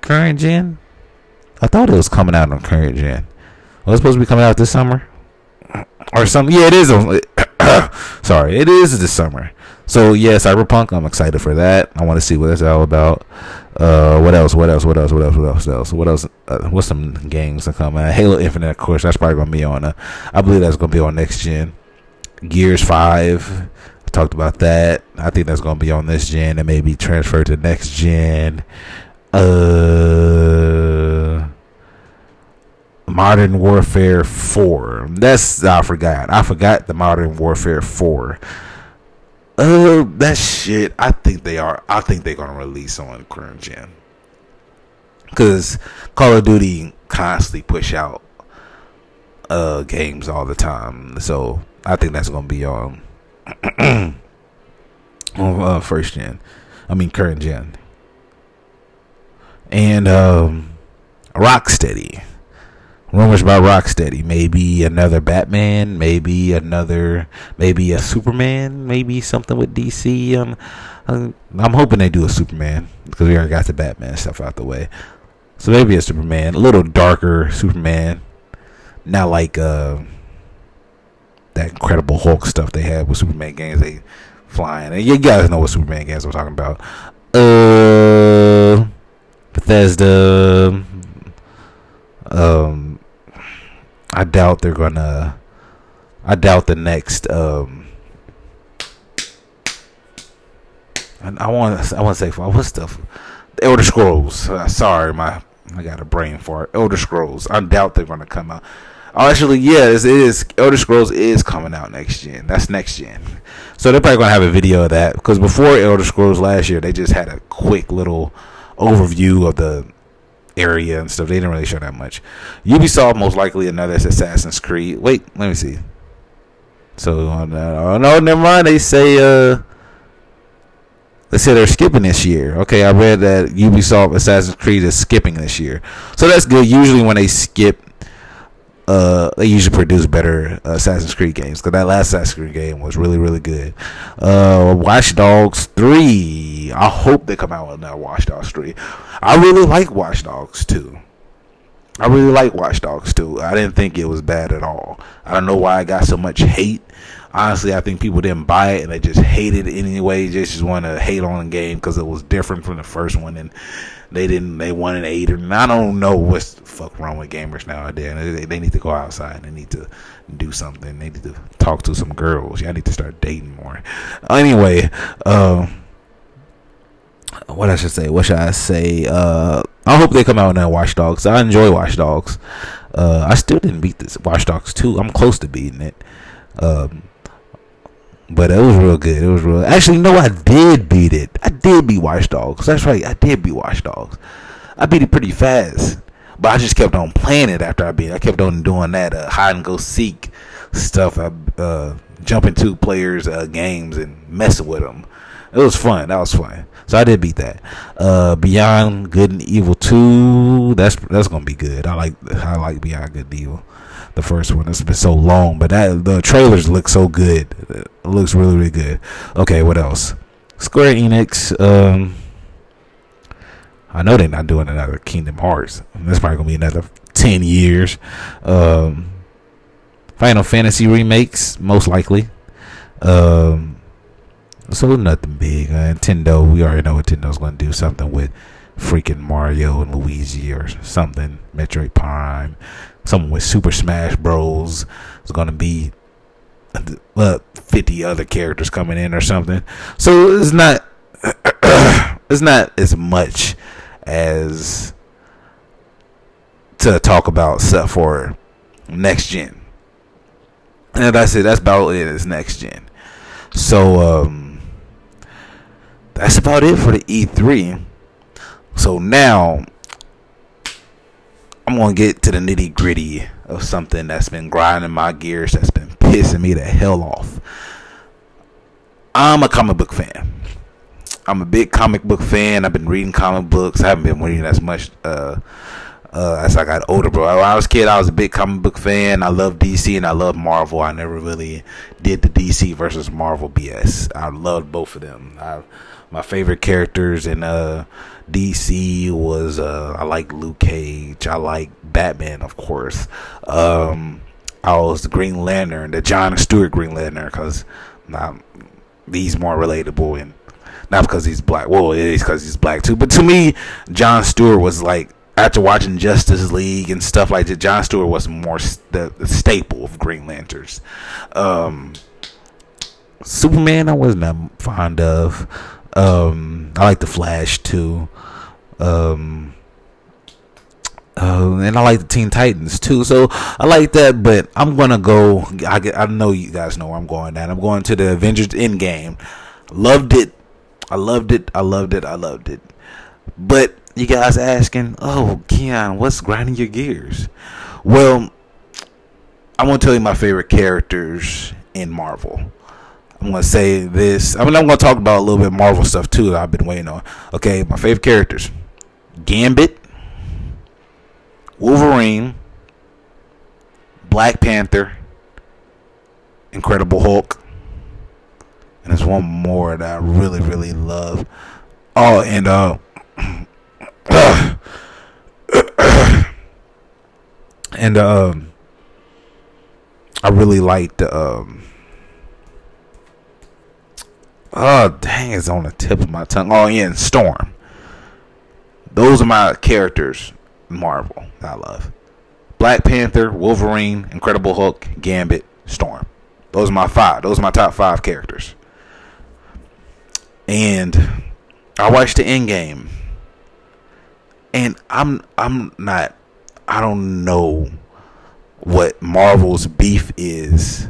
current gen. I thought it was coming out on current gen. Was it supposed to be coming out this summer or something? Yeah, it is. Sorry, it is this summer. So yeah, Cyberpunk. I'm excited for that. I want to see what it's all about. Uh, what else? What else? What else? What else? What else? What else? What else? Uh, what's some games that come out? Halo Infinite, of course. That's probably gonna be on. Uh, I believe that's gonna be on next gen. Gears Five. I talked about that. I think that's gonna be on this gen and maybe transferred to next gen. Uh, Modern Warfare Four. That's I forgot. I forgot the Modern Warfare Four. Uh, that shit. I think they are. I think they're gonna release on current gen. Cause Call of Duty constantly push out uh games all the time. So I think that's gonna be um uh, first gen. I mean current gen. And um Rocksteady rumors about Rocksteady. Maybe another Batman. Maybe another. Maybe a Superman. Maybe something with DC. Um, I'm, I'm hoping they do a Superman because we already got the Batman stuff out the way. So maybe a Superman, a little darker Superman, not like uh, that Incredible Hulk stuff they had with Superman games. They flying, and you guys know what Superman games I'm talking about. Uh, Bethesda. Um, I doubt they're gonna. I doubt the next. Um, I, want. I want to say what's the Elder Scrolls. Uh, sorry, my I got a brain fart. Elder Scrolls. I doubt they're gonna come out. Oh, actually, yes, it is. Elder Scrolls is coming out next gen. That's next gen. So they're probably gonna have a video of that because before Elder Scrolls last year, they just had a quick little overview of the area and stuff. They didn't really show that much. Ubisoft most likely another Assassin's Creed. Wait, let me see. So on uh, oh no, never mind. They say uh they say they're skipping this year. Okay, I read that Ubisoft Assassin's Creed is skipping this year. So that's good. Usually when they skip uh, they usually produce better Assassin's Creed games because that last Assassin's Creed game was really really good. Uh, Watch Dogs three. I hope they come out with that Watch Dogs three. I really like Watch Dogs two. I really like Watch Dogs 2. I didn't think it was bad at all. I don't know why I got so much hate. Honestly, I think people didn't buy it and they just hated it anyway. They just want to hate on the game because it was different from the first one and they didn't. They wanted eight and I don't know what's the fuck wrong with gamers nowadays. They, they need to go outside. They need to do something. They need to talk to some girls. Y'all need to start dating more. Anyway, uh, what I should say? What should I say? Uh, I hope they come out and Watch Dogs. I enjoy Watch Dogs. Uh, I still didn't beat this Watch Dogs 2. I'm close to beating it. Um, but it was real good. It was real. Actually, no, I did beat it. I did beat Watch Dogs. That's right. I did beat Watch Dogs. I beat it pretty fast. But I just kept on playing it after I beat it. I kept on doing that uh, hide and go seek stuff. I uh, jumping to players' uh, games and messing with them. It was fun. That was fun. So I did beat that. Uh, Beyond Good and Evil two. That's that's gonna be good. I like I like Beyond Good and Evil. The first one. It's been so long, but that the trailers look so good. It looks really really good. Okay, what else? Square Enix. Um, I know they're not doing another Kingdom Hearts. That's probably gonna be another ten years. Um, Final Fantasy remakes, most likely. Um, so nothing big. Uh, Nintendo, we already know Nintendo's to do. Something with freaking Mario and Luigi or something. Metroid Prime. Something with Super Smash Bros. It's going to be uh, 50 other characters coming in or something. So it's not it's not as much as to talk about stuff for next gen. And that's it. That's about it. Is next gen. So um that's about it for the E3. So now I'm gonna get to the nitty gritty of something that's been grinding my gears, that's been pissing me the hell off. I'm a comic book fan. I'm a big comic book fan. I've been reading comic books. I haven't been reading as much uh, uh, as I got older, bro. When I was a kid, I was a big comic book fan. I love DC and I love Marvel. I never really did the DC versus Marvel BS. I loved both of them. I, my favorite characters in uh, DC was uh, I like Luke Cage. I like Batman, of course. Um, I was the Green Lantern, the John Stewart Green Lantern, because he's more relatable and not because he's black. Well, it is because he's black too. But to me, John Stewart was like after watching Justice League and stuff like that. John Stewart was more the, the staple of Green Lanterns. Um, Superman, I wasn't fond of. Um, I like the Flash too. Um, uh, and I like the Teen Titans too. So I like that, but I'm gonna go. I get, I know you guys know where I'm going. At I'm going to the Avengers Endgame. Loved it. I loved it. I loved it. I loved it. But you guys asking, oh, Keon, what's grinding your gears? Well, I'm gonna tell you my favorite characters in Marvel. I'm gonna say this. I mean, I'm gonna talk about a little bit Marvel stuff too. That I've been waiting on. Okay, my favorite characters: Gambit, Wolverine, Black Panther, Incredible Hulk, and there's one more that I really, really love. Oh, and uh, and um, I really liked um. Oh dang! It's on the tip of my tongue. Oh yeah, and Storm. Those are my characters Marvel I love. Black Panther, Wolverine, Incredible Hulk, Gambit, Storm. Those are my five. Those are my top five characters. And I watched the Endgame, and I'm I'm not. I don't know what Marvel's beef is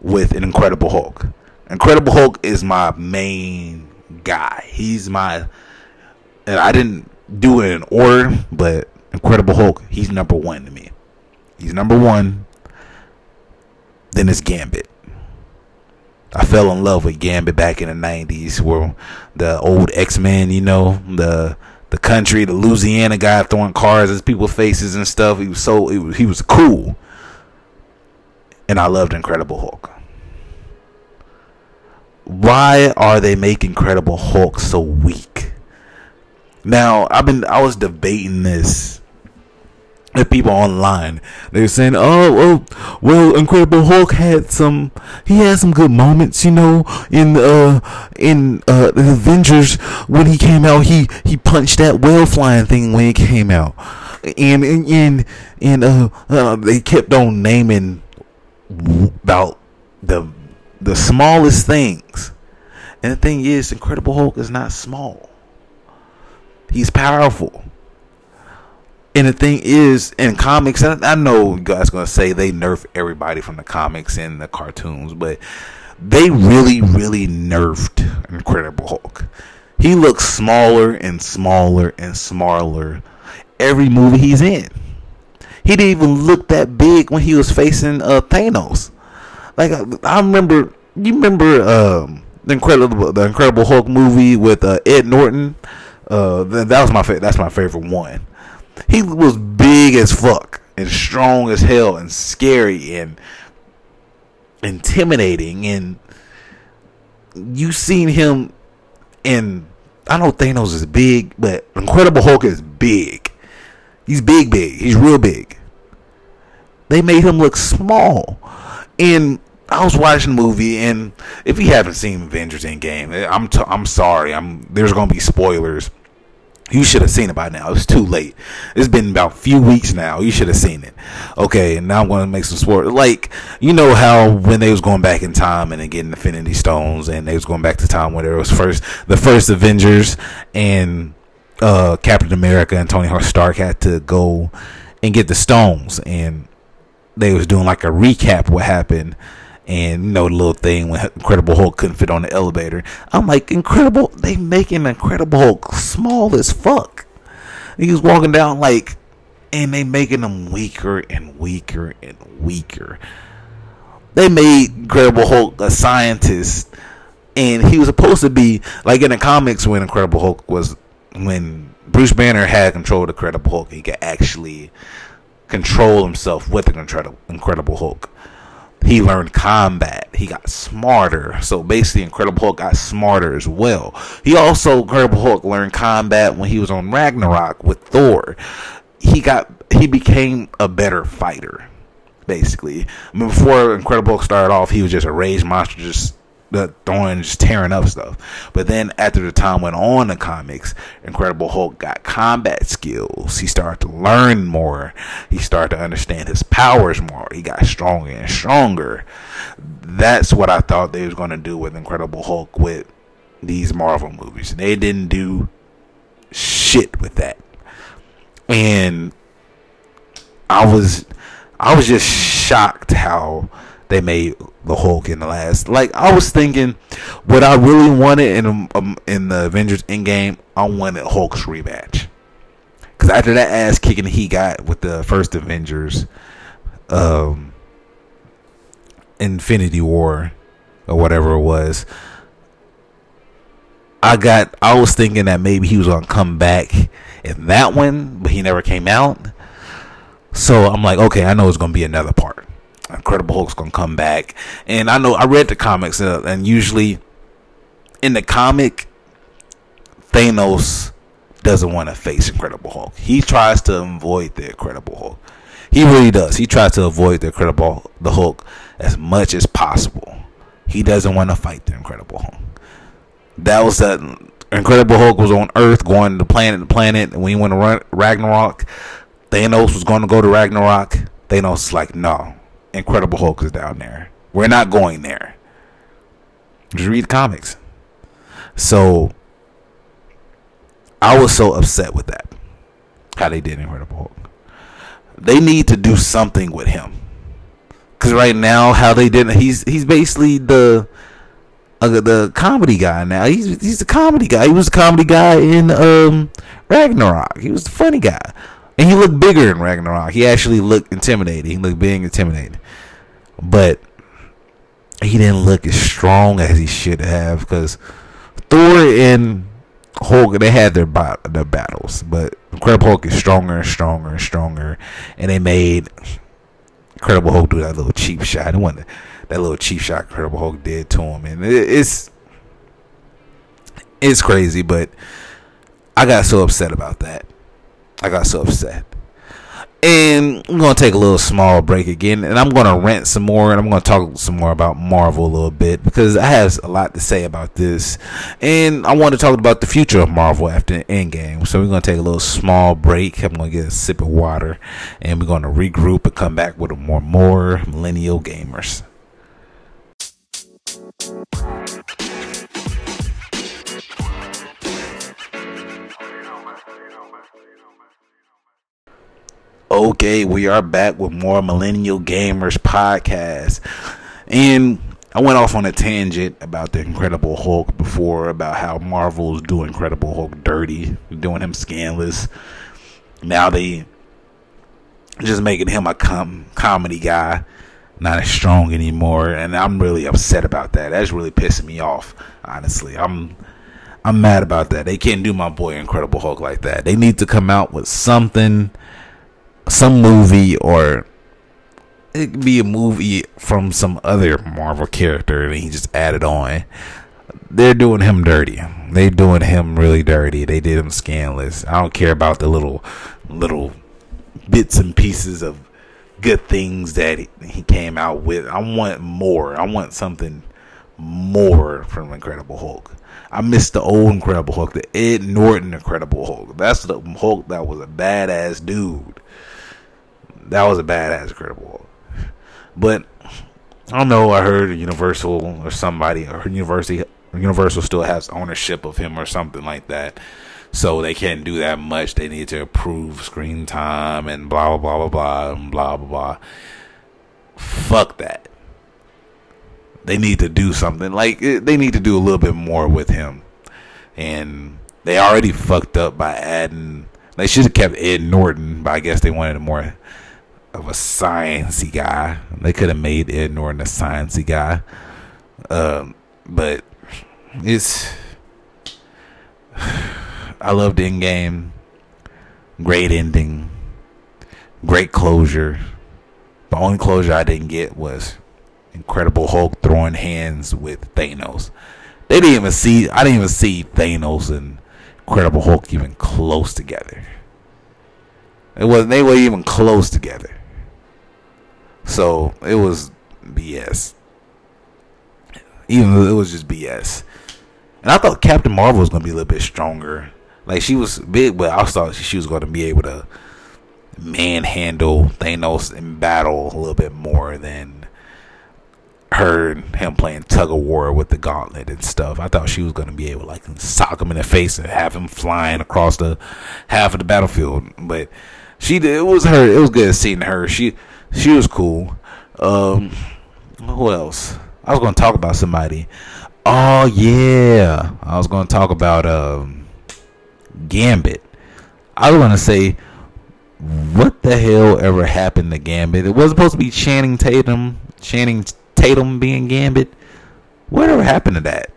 with an Incredible Hulk. Incredible Hulk is my main guy. He's my. And I didn't do it in order, but Incredible Hulk, he's number one to me. He's number one. Then it's Gambit. I fell in love with Gambit back in the '90s, where the old X-Men, you know, the the country, the Louisiana guy throwing cars at people's faces and stuff. He was so he was, he was cool, and I loved Incredible Hulk. Why are they making Incredible Hulk so weak? Now I've been I was debating this with people online. They're saying oh oh well incredible hulk had some he had some good moments you know in uh in uh the avengers. When he came out he he punched that whale flying thing when it came out. And and and, and uh, uh they kept on naming about the the smallest things and the thing is incredible hulk is not small he's powerful and the thing is, in comics, I know you guys gonna say they nerf everybody from the comics and the cartoons, but they really, really nerfed Incredible Hulk. He looks smaller and smaller and smaller every movie he's in. He didn't even look that big when he was facing uh, Thanos. Like I remember, you remember um, the incredible, the Incredible Hulk movie with uh, Ed Norton. Uh, that was my fa- that's my favorite one he was big as fuck and strong as hell and scary and intimidating and you seen him in I know Thanos is big, but Incredible Hulk is big. He's big, big. He's real big. They made him look small. And I was watching the movie, and if you haven't seen Avengers Endgame, I'm t- I'm sorry. I'm there's gonna be spoilers. You should have seen it by now. It's too late. It's been about a few weeks now. You should have seen it. Okay, and now I'm to make some sport. Like, you know how when they was going back in time and then getting Infinity Stones and they was going back to time when there was first, the first Avengers and uh, Captain America and Tony Stark had to go and get the stones. And they was doing like a recap what happened and you know the little thing when Incredible Hulk couldn't fit on the elevator. I'm like, Incredible, they making Incredible Hulk small as fuck. He was walking down like, and they making him weaker and weaker and weaker. They made Incredible Hulk a scientist and he was supposed to be like in the comics when Incredible Hulk was when Bruce Banner had control of the Incredible Hulk, he could actually control himself with the Incredible Hulk. He learned combat. He got smarter. So basically, Incredible Hulk got smarter as well. He also, Incredible Hulk, learned combat when he was on Ragnarok with Thor. He got he became a better fighter. Basically, I mean, before Incredible Hulk started off, he was just a rage monster, just throwing just tearing up stuff. But then after the time went on the comics, Incredible Hulk got combat skills. He started to learn more. He started to understand his powers more. He got stronger and stronger. That's what I thought they was gonna do with Incredible Hulk with these Marvel movies. They didn't do shit with that. And I was I was just shocked how they made the Hulk in the last. Like I was thinking, what I really wanted in um, in the Avengers Endgame, I wanted Hulk's rematch. Because after that ass kicking he got with the first Avengers, um, Infinity War, or whatever it was, I got. I was thinking that maybe he was gonna come back in that one, but he never came out. So I'm like, okay, I know it's gonna be another part. Incredible Hulk's gonna come back, and I know I read the comics, uh, and usually in the comic, Thanos doesn't want to face Incredible Hulk. He tries to avoid the Incredible Hulk. He really does. He tries to avoid the Incredible the Hulk as much as possible. He doesn't want to fight the Incredible Hulk. That was that Incredible Hulk was on Earth, going to planet to planet, and when he went to Ragnarok, Thanos was going to go to Ragnarok. Thanos was like, no, Incredible Hulk is down there. We're not going there. Just read comics. So I was so upset with that. How they did Incredible Hulk. They need to do something with him. Cause right now, how they did he's he's basically the uh, the comedy guy now. He's he's the comedy guy. He was the comedy guy in um Ragnarok. He was the funny guy. And he looked bigger in Ragnarok. He actually looked intimidating. He looked being intimidating. But he didn't look as strong as he should have because Thor and Hulk they had their their battles, but Incredible Hulk is stronger and stronger and stronger, and they made Incredible Hulk do that little cheap shot. And one that little cheap shot Incredible Hulk did to him, and it's it's crazy. But I got so upset about that. I got so upset. And I'm to take a little small break again, and I'm to rant some more, and I'm to talk some more about Marvel a little bit because I have a lot to say about this, and I want to talk about the future of Marvel after the Endgame. So we're to take a little small break. I'm to get a sip of water, and we're to regroup and come back with more more millennial gamers. Okay, we are back with more Millennial Gamers podcast. And I went off on a tangent about the Incredible Hulk before, about how Marvel's doing Incredible Hulk dirty, doing him scanless. Now they just making him a com- comedy guy, not as strong anymore, and I'm really upset about that. That's really pissing me off, honestly. I'm I'm mad about that. They can't do my boy Incredible Hulk like that. They need to come out with something some movie or it could be a movie from some other Marvel character and he just added on. They're doing him dirty. They doing him really dirty. They did him scandalous. I don't care about the little little bits and pieces of good things that he came out with. I want more. I want something more from Incredible Hulk. I miss the old Incredible Hulk, the Ed Norton Incredible Hulk. That's the Hulk that was a badass dude that was a badass Incredible But I don't know. I heard Universal or somebody or University Universal still has ownership of him or something like that. So they can't do that much. They need to approve screen time and blah blah blah blah blah blah blah blah. Fuck that. They need to do something. Like eh, they need to do a little bit more with him. And they already fucked up by adding. They should have kept Ed Norton, but I guess they wanted more of a sciencey guy. They could have made Ed Norton a sciencey guy, um, but it's I loved Endgame. Great ending. Great closure. The only closure I didn't get was Incredible Hulk throwing hands with Thanos. They didn't even see. I didn't even see Thanos and Incredible Hulk even close together. It wasn't. They were even close together. So it was BS. Even though it was just BS. And I thought Captain Marvel was gonna be a little bit stronger. Like she was big, but I thought she was gonna be able to manhandle Thanos in battle a little bit more than her and him playing tug of war with the gauntlet and stuff. I thought she was gonna be able to like sock him in the face and have him flying across the half of the battlefield. But she did. It was her. It was good seeing her. She she was cool. Um, who else? I was gonna talk about somebody. Oh yeah, I was gonna talk about um Gambit. I was gonna say what the hell ever happened to Gambit? It was supposed to be Channing Tatum, Channing Tatum being Gambit. Whatever happened to that?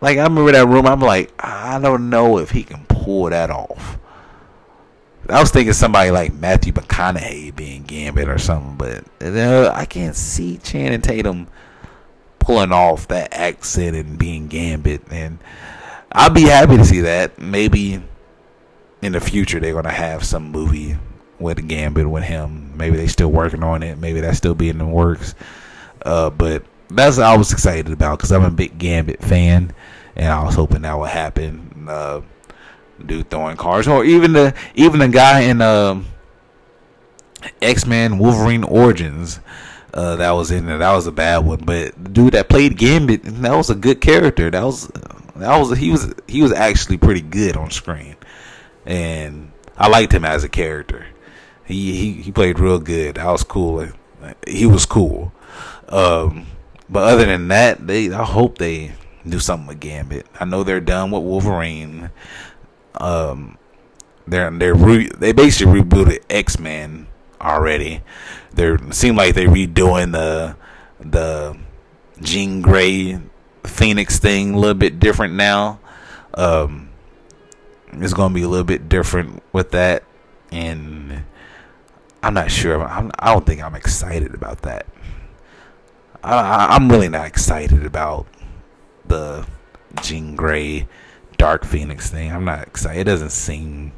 Like I remember that room. I'm like, I don't know if he can pull that off. I was thinking somebody like Matthew McConaughey being Gambit or something, but I can't see Channing Tatum pulling off that accent and being Gambit. And I'll be happy to see that. Maybe in the future they're gonna have some movie with Gambit with him. Maybe they're still working on it. Maybe that's still being in the works. Uh, but that's what I was excited about because I'm a big Gambit fan, and I was hoping that would happen. Uh, dude throwing cars, or even the even the guy in uh, X Men Wolverine Origins. Uh, that was in there. That was a bad one, but dude that played Gambit, that was a good character. That was that was he was he was actually pretty good on screen and I liked him as a character. He he, he played real good. I was cool. He was cool. Um, but other than that, they I hope they do something with Gambit. I know they're done with Wolverine. Um, they're they're re, they basically rebooted X Men already. They seem like they're redoing the the Jean Grey Phoenix thing a little bit different now. Um, it's to be a little bit different with that, and I'm not sure. I'm, I do not think I'm excited about that. I, am really not excited about the Jean Grey Dark Phoenix thing. I'm not excited. It doesn't seem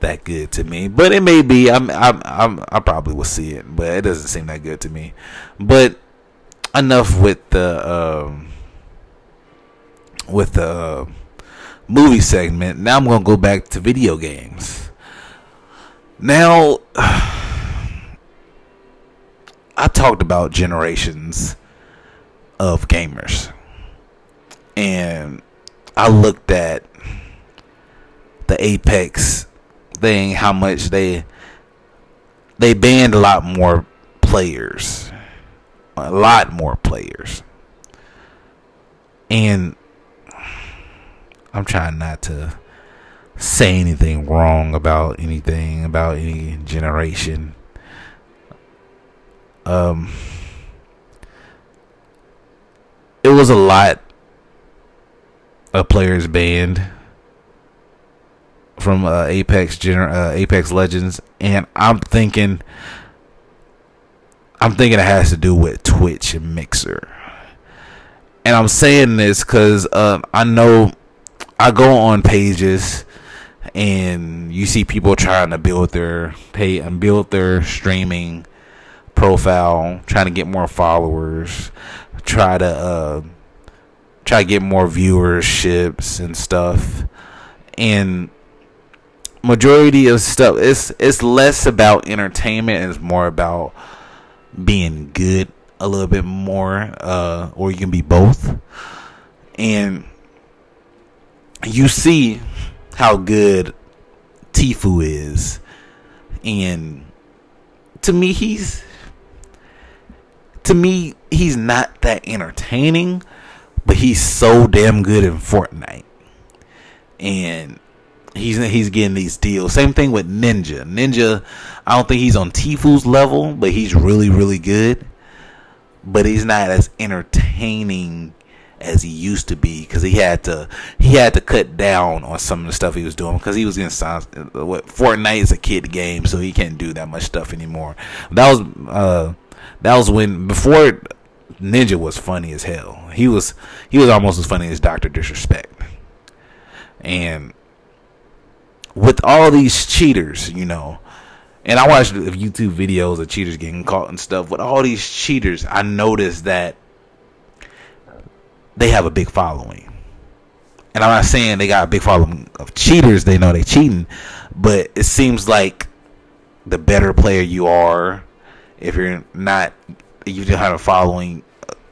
that good to me, but it may be. I'm, I'm, I'm, I probably will see it, but it doesn't seem that good to me. But enough with the, um, with the. Movie segment. Now I'm to go back to video games. Now, I talked about generations of gamers. And I looked at the Apex thing, how much they they banned a lot more players. A lot more players. And I'm trying not to say anything wrong about anything about any generation. Um, it was a lot of players banned from uh, Apex Gener- uh, Apex Legends, and I'm thinking, I'm thinking it has to do with Twitch and Mixer. And I'm saying this because uh, I know I go on pages and you see people trying to build their pay and build their streaming profile, trying to get more followers, try to uh, try to get more viewerships and stuff. And majority of stuff it's it's less about entertainment and it's more about being good a little bit more uh, or you can be both. And you see how good Tfue is, and to me, he's to me he's not that entertaining, but he's so damn good in Fortnite, and he's he's getting these deals. Same thing with Ninja. Ninja, I don't think he's on Tfue's level, but he's really really good. But he's not as entertaining as he used to be because he had to he had to cut down on some of the stuff he was doing because he was in science what Fortnite is a kid game, so he can't do that much stuff anymore. That was uh, that was when before Ninja was funny as hell. He was he was almost as funny as Doctor Disrespect, and with all these cheaters, you know. And I watched YouTube videos of cheaters getting caught and stuff. With all these cheaters, I noticed that they have a big following. And I'm not saying they got a big following of cheaters, they know they cheating, but it seems like the better player you are, if you're not you just have a following,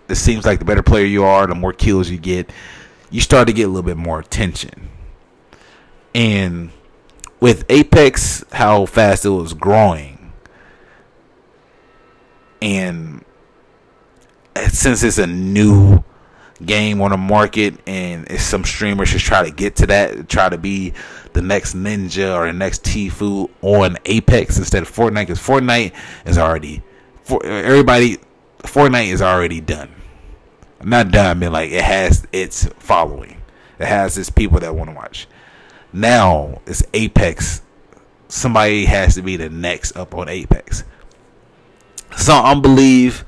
it seems like the better player you are, the more kills you get, you start to get a little bit more attention. And with Apex how fast it was growing and since it's a new game on the market and some streamers just try to get to that try to be the next ninja or the next Tfue on apex instead of fortnite because fortnite is already for everybody fortnite is already done not done mean like it has its following it has its people that want to watch now it's apex somebody has to be the next up on apex so i believe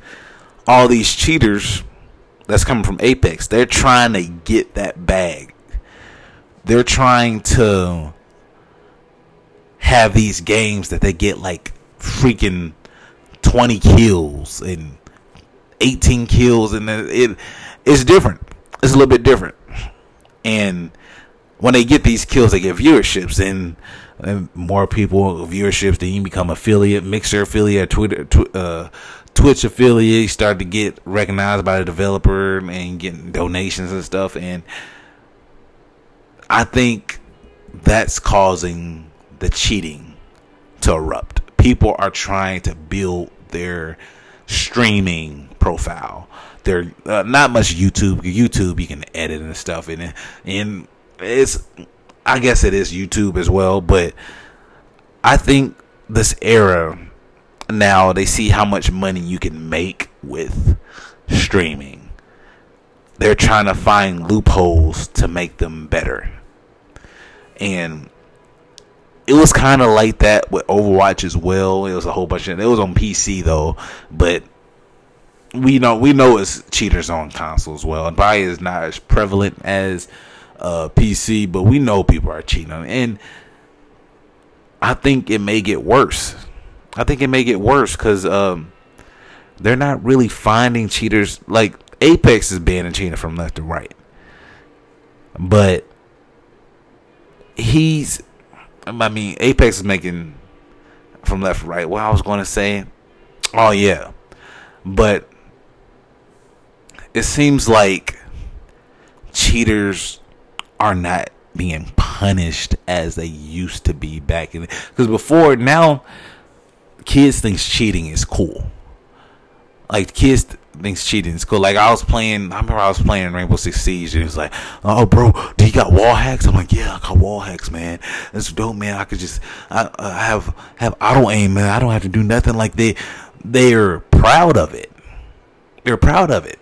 all these cheaters that's coming from Apex. They're trying to get that bag. They're trying to have these games that they get like freaking 20 kills and 18 kills and it it's different. It's a little bit different. And when they get these kills, they get viewerships and, and more people viewerships. Then you become affiliate, Mixer affiliate, Twitter, tw- uh, Twitch affiliate You start to get recognized by the developer and getting donations and stuff. And I think that's causing the cheating to erupt. People are trying to build their streaming profile. They're uh, not much YouTube. YouTube you can edit and stuff, and and it's I guess it is YouTube as well. But I think this era now they see how much money you can make with streaming. They're trying to find loopholes to make them better. And it was kind of like that with Overwatch as well. It was a whole bunch of it was on PC though, but we know we know it's cheaters on console as well. And probably is not as prevalent as uh, PC, but we know people are cheating, and I think it may get worse I think it may get worse because um, they're not really finding cheaters. Like Apex is banning cheating from left to right, but he's. I mean, Apex is making from left to right. What I was going to say, oh yeah, but it seems like cheaters are not being punished as they used to be back in because before now kids thinks cheating is cool. Like kids thinks cheating is cool. Like I was playing, I remember I was playing Rainbow Six Siege, and it was like, "Oh, bro, do you got wall hacks?" I'm like, "Yeah, I got wall hacks, man. That's dope, man. I could just, I, I have have auto aim, man. I don't have to do nothing. Like they, they're proud of it. They're proud of it.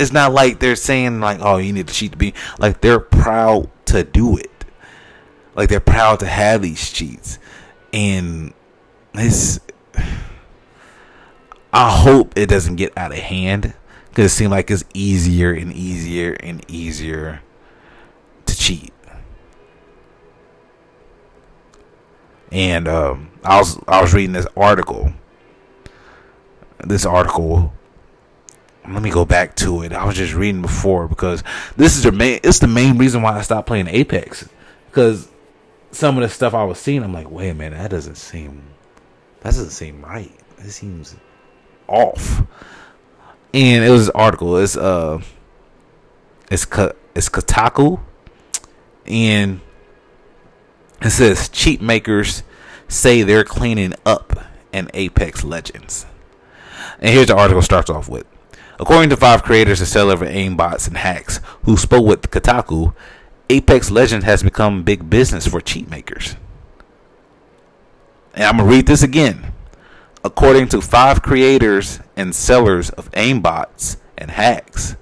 It's not like they're saying like, "Oh, you need to cheat to be." Like they're proud to do it. Like they're proud to have these cheats, and it's. I hope it doesn't get out of hand because it seems like it's easier and easier and easier to cheat. And um, I was I was reading this article. This article. Let me go back to it. I was just reading before because this is the main. It's the main reason why I stopped playing Apex because some of the stuff I was seeing, I'm like, wait a minute, that doesn't seem that doesn't seem right. It seems off. And it was an article. It's uh, it's it's Kotaku, and it says cheat makers say they're cleaning up in Apex Legends. And here's the article starts off with. According to five creators and sellers of aimbots and hacks who spoke with Kotaku, Apex Legends has become big business for cheat makers. And I'm going to read this again. According to five creators and sellers of aimbots and hacks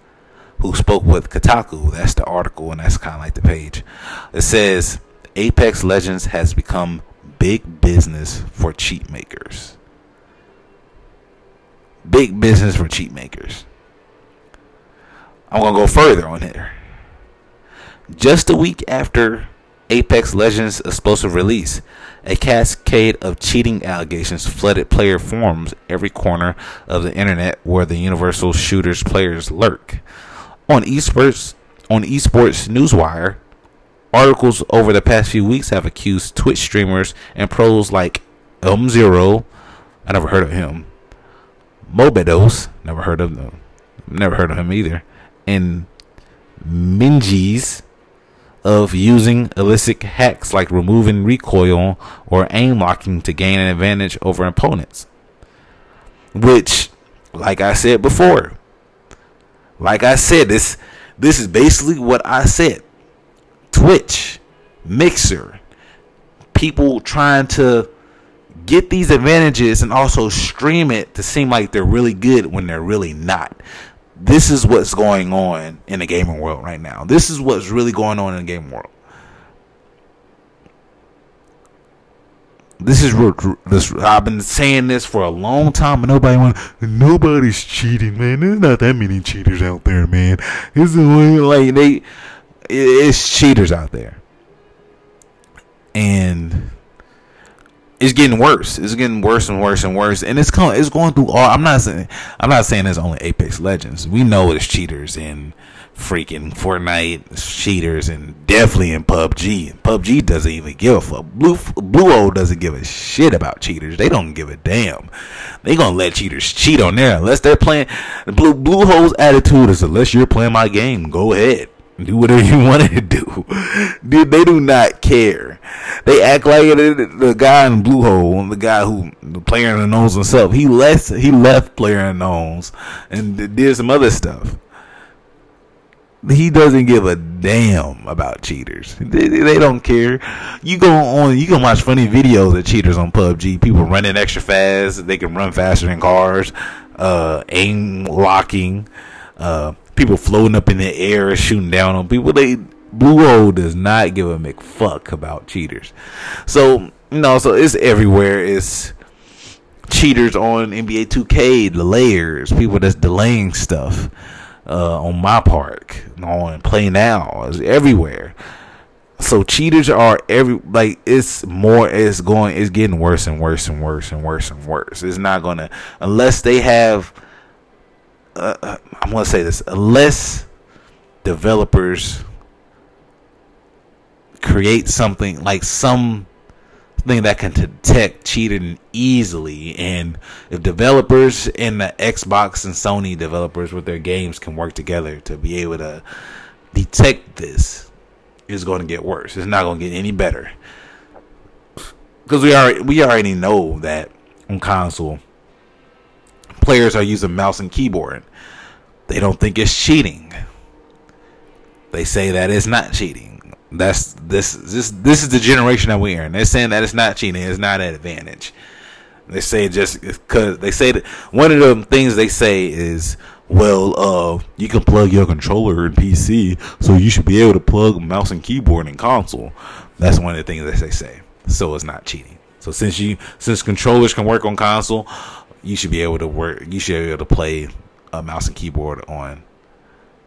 who spoke with Kotaku. That's the article, and that's kind of like the page. It says Apex Legends has become big business for cheat makers. Big business for cheat makers. I'm gonna go further on here. Just a week after Apex Legends' explosive release, a cascade of cheating allegations flooded player forums every corner of the internet where the Universal Shooters players lurk. On esports, on esports newswire, articles over the past few weeks have accused Twitch streamers and pros like M Zero, I never heard of him, Mobedos, never heard of them, never heard of him either, and Minjies of using illicit hacks like removing recoil or aim locking to gain an advantage over opponents. Which, like I said before, like I said, this this is basically what I said. Twitch, Mixer, people trying to get these advantages and also stream it to seem like they're really good when they're really not this is what's going on in the gaming world right now. This is what's really going on in the gaming world. This is this. I've been saying this for a long time, but nobody want. Nobody's cheating, man. There's not that many cheaters out there, man. It's like they. It's cheaters out there, and it's getting worse. It's getting worse and worse and worse, and it's going. It's going through all. I'm not saying. I'm not saying it's only Apex Legends. We know it's cheaters in freaking Fortnite, cheaters, and definitely in PUBG. PUBG doesn't even give a fuck. Blue Bluehole doesn't give a shit about cheaters. They don't give a damn. They gonna let cheaters cheat on there unless they're playing. Blue Bluehole's attitude is unless you're playing my game, go ahead do whatever you wanted to do. Dude, they do not care. They act like the guy in Bluehole, the guy who the player unknowns himself. He left. He left player unknowns and did some other stuff. He doesn't give a damn about cheaters. They, they don't care. You go on. You can watch funny videos of cheaters on PUBG. People running extra fast. They can run faster than cars. Uh, aim locking. Uh, people floating up in the air shooting down on people. They Bluehole does not give a McFuck about cheaters. So know, so it's everywhere. It's cheaters on NBA 2K, the layers, people that's delaying stuff uh, on MyPark, on Play Now, it's everywhere. So cheaters are every like it's more it's going it's getting worse and worse and worse and worse and worse. It's not gonna unless they have uh, I'm gonna say this: unless developers create something like some thing that can detect cheating easily and if developers and the Xbox and Sony developers with their games can work together to be able to detect this it's going to get worse. It's not going to get any better. Because we already we already know that on console players are using mouse and keyboard they don't think it's cheating. They say that it's not cheating. That's this this this is the generation that we're in. They're saying that it's not cheating. It's not an advantage. They say just because they say that one of the things they say is, well, uh, you can plug your controller in PC, so you should be able to plug mouse and keyboard in console. That's one of the things that they say. So it's not cheating. So since you since controllers can work on console, you should be able to work. You should be able to play a mouse and keyboard on.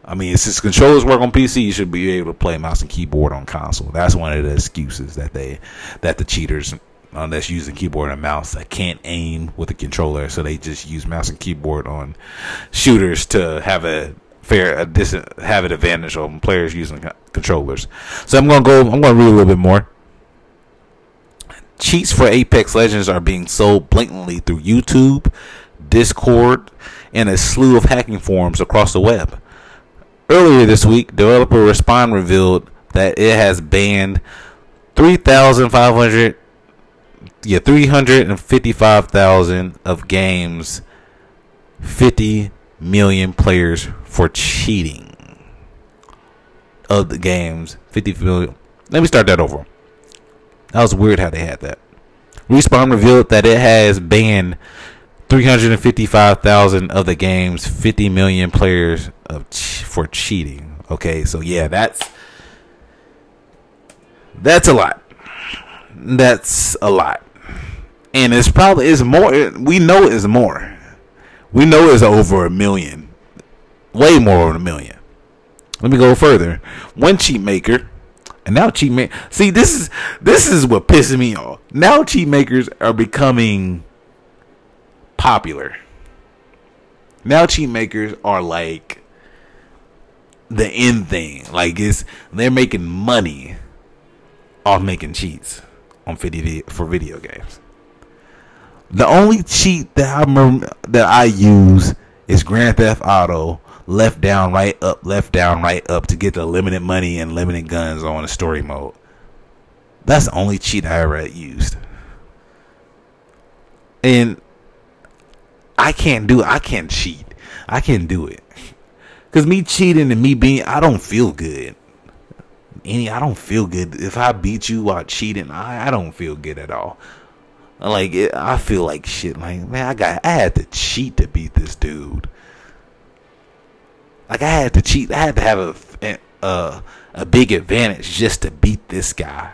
I mean, since controllers work on PC, you should be able to play mouse and keyboard on console. That's one of the excuses that they that the cheaters uh, that's using keyboard and mouse that can't aim with a controller, so they just use mouse and keyboard on shooters to have a fair a dis- have an advantage on players using controllers. So I'm gonna go. I'm gonna read a little bit more. Cheats for Apex Legends are being sold blatantly through YouTube, Discord, and a slew of hacking forums across the web. Earlier this week, developer Respawn revealed that it has banned 3,500 yeah, 355,000 of games 50 million players for cheating of the games 50 million. Let me start that over. That was weird how they had that. Respawn revealed that it has banned 355,000 of the game's 50 million players of for cheating. Okay, so yeah, that's that's a lot. That's a lot. And it's probably is more we know it's more. We know it's over a million. Way more than a million. Let me go further. One cheat maker and now cheat make see this is this is what pisses me off. Now cheat makers are becoming popular. Now cheat makers are like the end thing. Like it's they're making money off making cheats on video for video games. The only cheat that I that I use is Grand Theft Auto left down right up left down right up to get the limited money and limited guns on the story mode. That's the only cheat I ever used. And I can't do it. I can't cheat. I can't do it. Cause me cheating and me being I don't feel good. Any I don't feel good. If I beat you while cheating, I, I don't feel good at all. Like it, I feel like shit. Like man, I got I had to cheat to beat this dude. Like I had to cheat. I had to have a a, a big advantage just to beat this guy.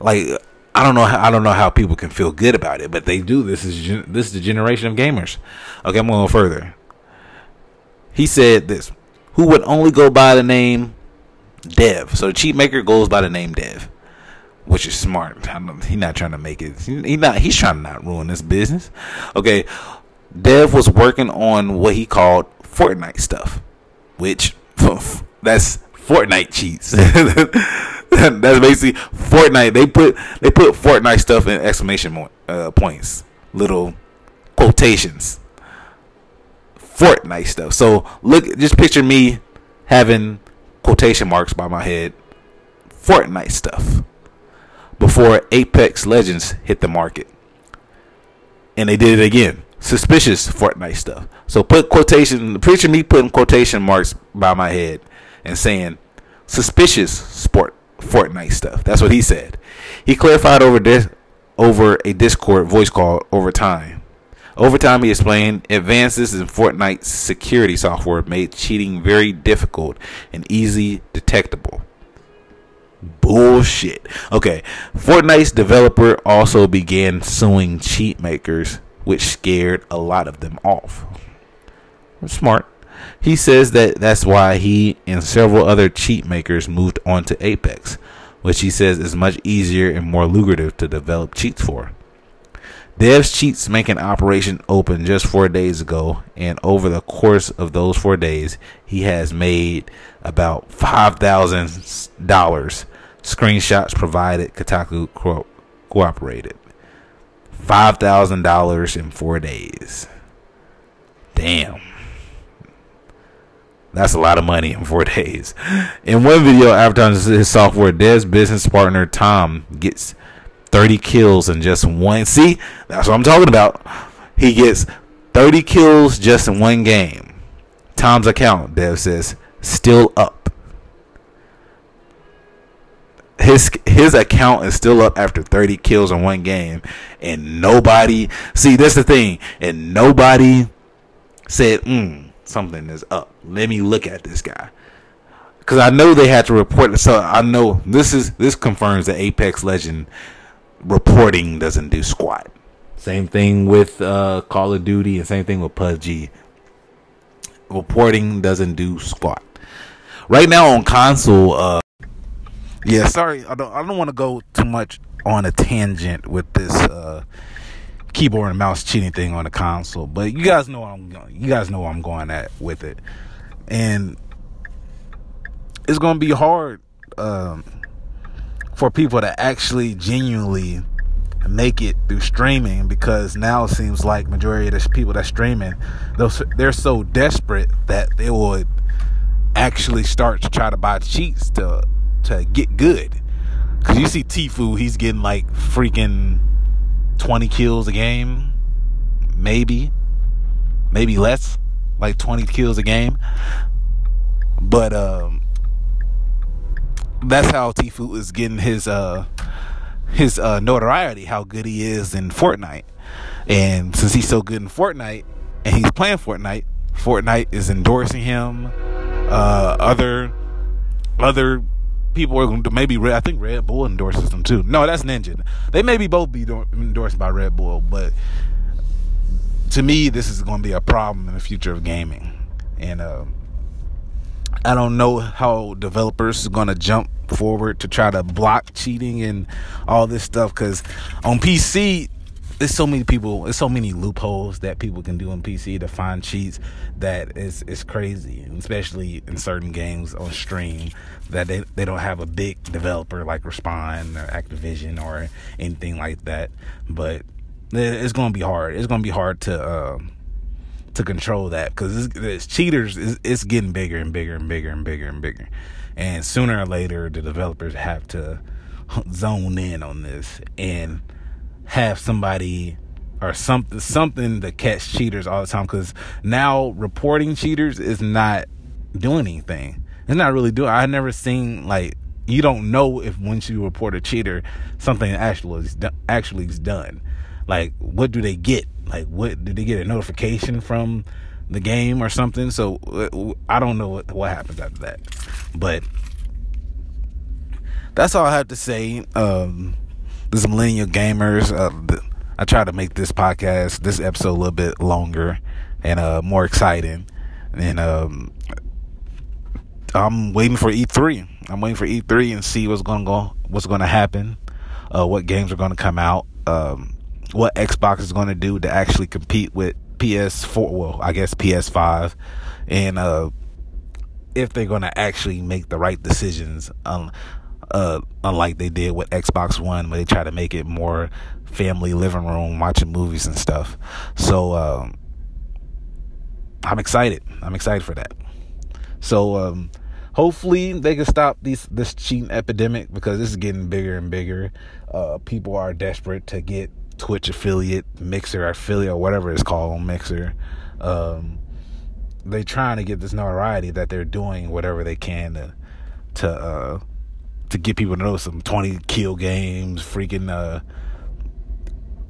Like I don't know how I don't know how people can feel good about it, but they do. This is this is the generation of gamers. Okay, I'm going further. He said this: Who would only go by the name Dev? So the cheat maker goes by the name Dev which is smart. He's not trying to make it. He not. He's trying to not ruin this business. Okay, Dev was working on what he called Fortnite stuff, which that's Fortnite cheats. that's basically Fortnite. They put they put Fortnite stuff in exclamation uh, points, little quotations. Fortnite stuff. So look, just picture me having quotation marks by my head. Fortnite stuff before Apex Legends hit the market. And they did it again. Suspicious Fortnite stuff. So put quotation picture me putting quotation marks by my head and saying suspicious sport Fortnite stuff. That's what he said. He clarified over this over a Discord voice call over time. Over time, he explained advances in Fortnite's security software made cheating very difficult and easy detectable. Bullshit. Okay, Fortnite's developer also began suing cheat makers, which scared a lot of them off. Smart. He says that that's why he and several other cheat makers moved on to Apex, which he says is much easier and more lucrative to develop cheats for. Dev's Cheats Making Operation open just four days ago, and over the course of those four days, he has made about five thousand dollars. Screenshots provided. Kotaku co- cooperated. Five thousand dollars in four days. Damn. That's a lot of money in four days. In one video advertising his software, Dev's business partner Tom gets 30 kills in just one. See, that's what I'm talking about. He gets 30 kills just in one game. Tom's account, Dev says, still up. His his account is still up after 30 kills in one game, and nobody. See, that's the thing, and nobody said, "Hmm, something is up. Let me look at this guy." Because I know they had to report. So I know this is this confirms that Apex Legend reporting doesn't do squat. Same thing with uh, Call of Duty, and same thing with PUBG. Reporting doesn't do squat. Right now on console, uh, yeah, sorry, I don't, I don't want to go too much on a tangent with this uh, keyboard and mouse cheating thing on the console, but you guys know I'm. You guys know I'm going at with it, and it's to be hard. Um, for people to actually genuinely make it through streaming because now it seems like majority of the people that streaming those they're so desperate that they would actually start to try to buy cheats to to get good because you see Tfue he's getting like freaking 20 kills a game maybe maybe less like 20 kills a game but um that's how Tfue is getting his uh his uh notoriety, how good he is in Fortnite. And since he's so good in Fortnite and he's playing Fortnite, Fortnite is endorsing him. Uh, other other people are going to maybe I think Red Bull endorses them too. No, that's Ninja. They maybe both be endorsed by Red Bull, but to me, this is going to be a problem in the future of gaming, and uh, I don't know how developers are going to jump forward to try to block cheating and all this stuff because on PC there's so many people there's so many loopholes that people can do on PC to find cheats that is it's crazy especially in certain games on stream that they, they don't have a big developer like Respawn or Activision or anything like that. But it's to be hard. It's to be hard to uh, to control that because it's, it's, cheaters it's, it's getting bigger and bigger and bigger and bigger and bigger. And sooner or later the developers have to zone in on this. And have somebody or something something to catch cheaters all the time because now reporting cheaters is not doing anything. It's not really doing i never seen like you don't know if once you report a cheater something actually is actually is done. Like what do they get? Like what did they get a notification from the game or something? So uh, i don't know what, what happens after that. But that's all i have to say. Um this millennial gamers. Uh, I try to make this podcast, this episode, a little bit longer and uh, more exciting. And um, I'm waiting for E3. I'm waiting for E3 and see what's gonna go, what's gonna happen, uh, what games are gonna come out, um, what Xbox is gonna do to actually compete with PS4. Well, I guess PS5, and uh, if they're gonna actually make the right decisions. Um, uh, unlike they did with Xbox One, where they try to make it more family living room, watching movies and stuff. So um, I'm excited. I'm excited for that. So um, hopefully they can stop these this cheating epidemic because this is getting bigger and bigger. Uh, people are desperate to get Twitch affiliate, Mixer affiliate, or whatever it's called Mixer. Um, they trying to get this notoriety that they're doing whatever they can to to uh, to get people to know some 20 kill games, freaking uh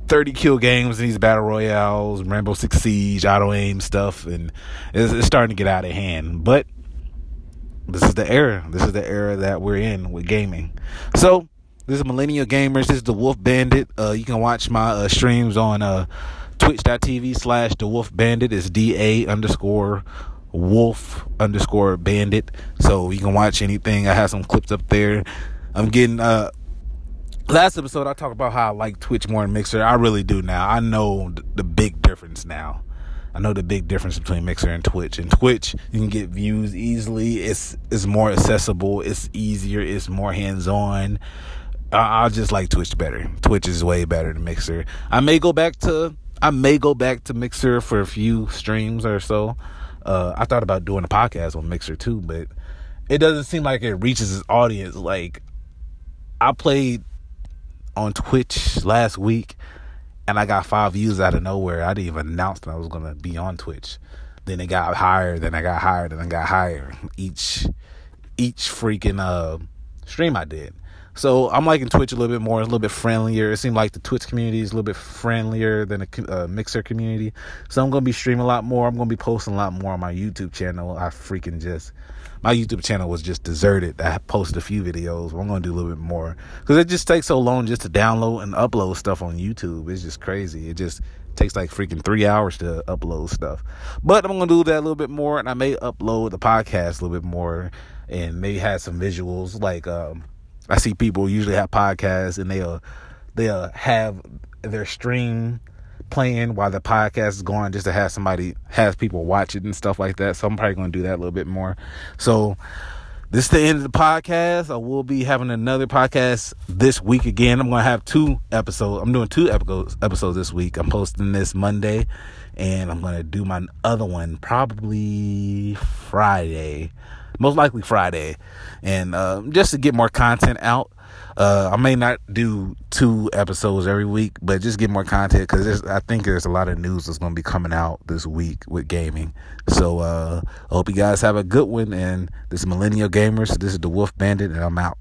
30 kill games in these battle royales, Rainbow Six Siege, auto aim stuff, and it's, it's, starting to get out of hand. But this is the era. This is the era that we're in with gaming. So this is Millennial Gamers. This is the Wolf Bandit. Uh, you can watch my uh, streams on uh, Twitch.tv slash the Wolf Bandit. It's D A underscore wolf underscore bandit. So you can watch anything. I have some clips up there. I'm getting uh last episode I talked about how I like Twitch more than Mixer. I really do now. I know the big difference now. I know the big difference between Mixer and Twitch. And Twitch, you can get views easily. It's it's more accessible. It's easier. It's more hands on. I, I just like Twitch better. Twitch is way better than Mixer. I may go back to I may go back to Mixer for a few streams or so. Uh, I thought about doing a podcast on Mixer too, but it doesn't seem like it reaches its audience. Like I played on Twitch last week and I got five views out of nowhere. I didn't even announce that I was gonna be on Twitch. Then it got higher, then I got higher, then I got higher. Each each freaking uh stream I did. So I'm liking Twitch a little bit more, a little bit friendlier. It seemed like the Twitch community is a little bit friendlier than the uh, Mixer community. So I'm gonna be streaming a lot more. I'm gonna be posting a lot more on my YouTube channel. I freaking just my YouTube channel was just deserted. I posted a few videos. I'm gonna do a little bit more because it just takes so long just to download and upload stuff on YouTube. It's just crazy. It just takes like freaking three hours to upload stuff. But I'm gonna do that a little bit more, and I may upload the podcast a little bit more, and maybe have some visuals like. Um, I see people usually have podcasts and they'll they'll have their stream playing while the podcast is going just to have somebody have people watch it and stuff like that. So I'm probably gonna do that a little bit more. So this is the end of the podcast. I will be having another podcast this week again. I'm gonna have two episodes. I'm doing two episodes episodes this week. I'm posting this Monday and I'm gonna do my other one probably Friday most likely Friday, and uh, just to get more content out. Uh, I may not do two episodes every week, but just get more content because I think there's a lot of news that's going to be coming out this week with gaming. So uh, I hope you guys have a good one. And this is Millennial Gamers. This is the Wolf Bandit, and I'm out.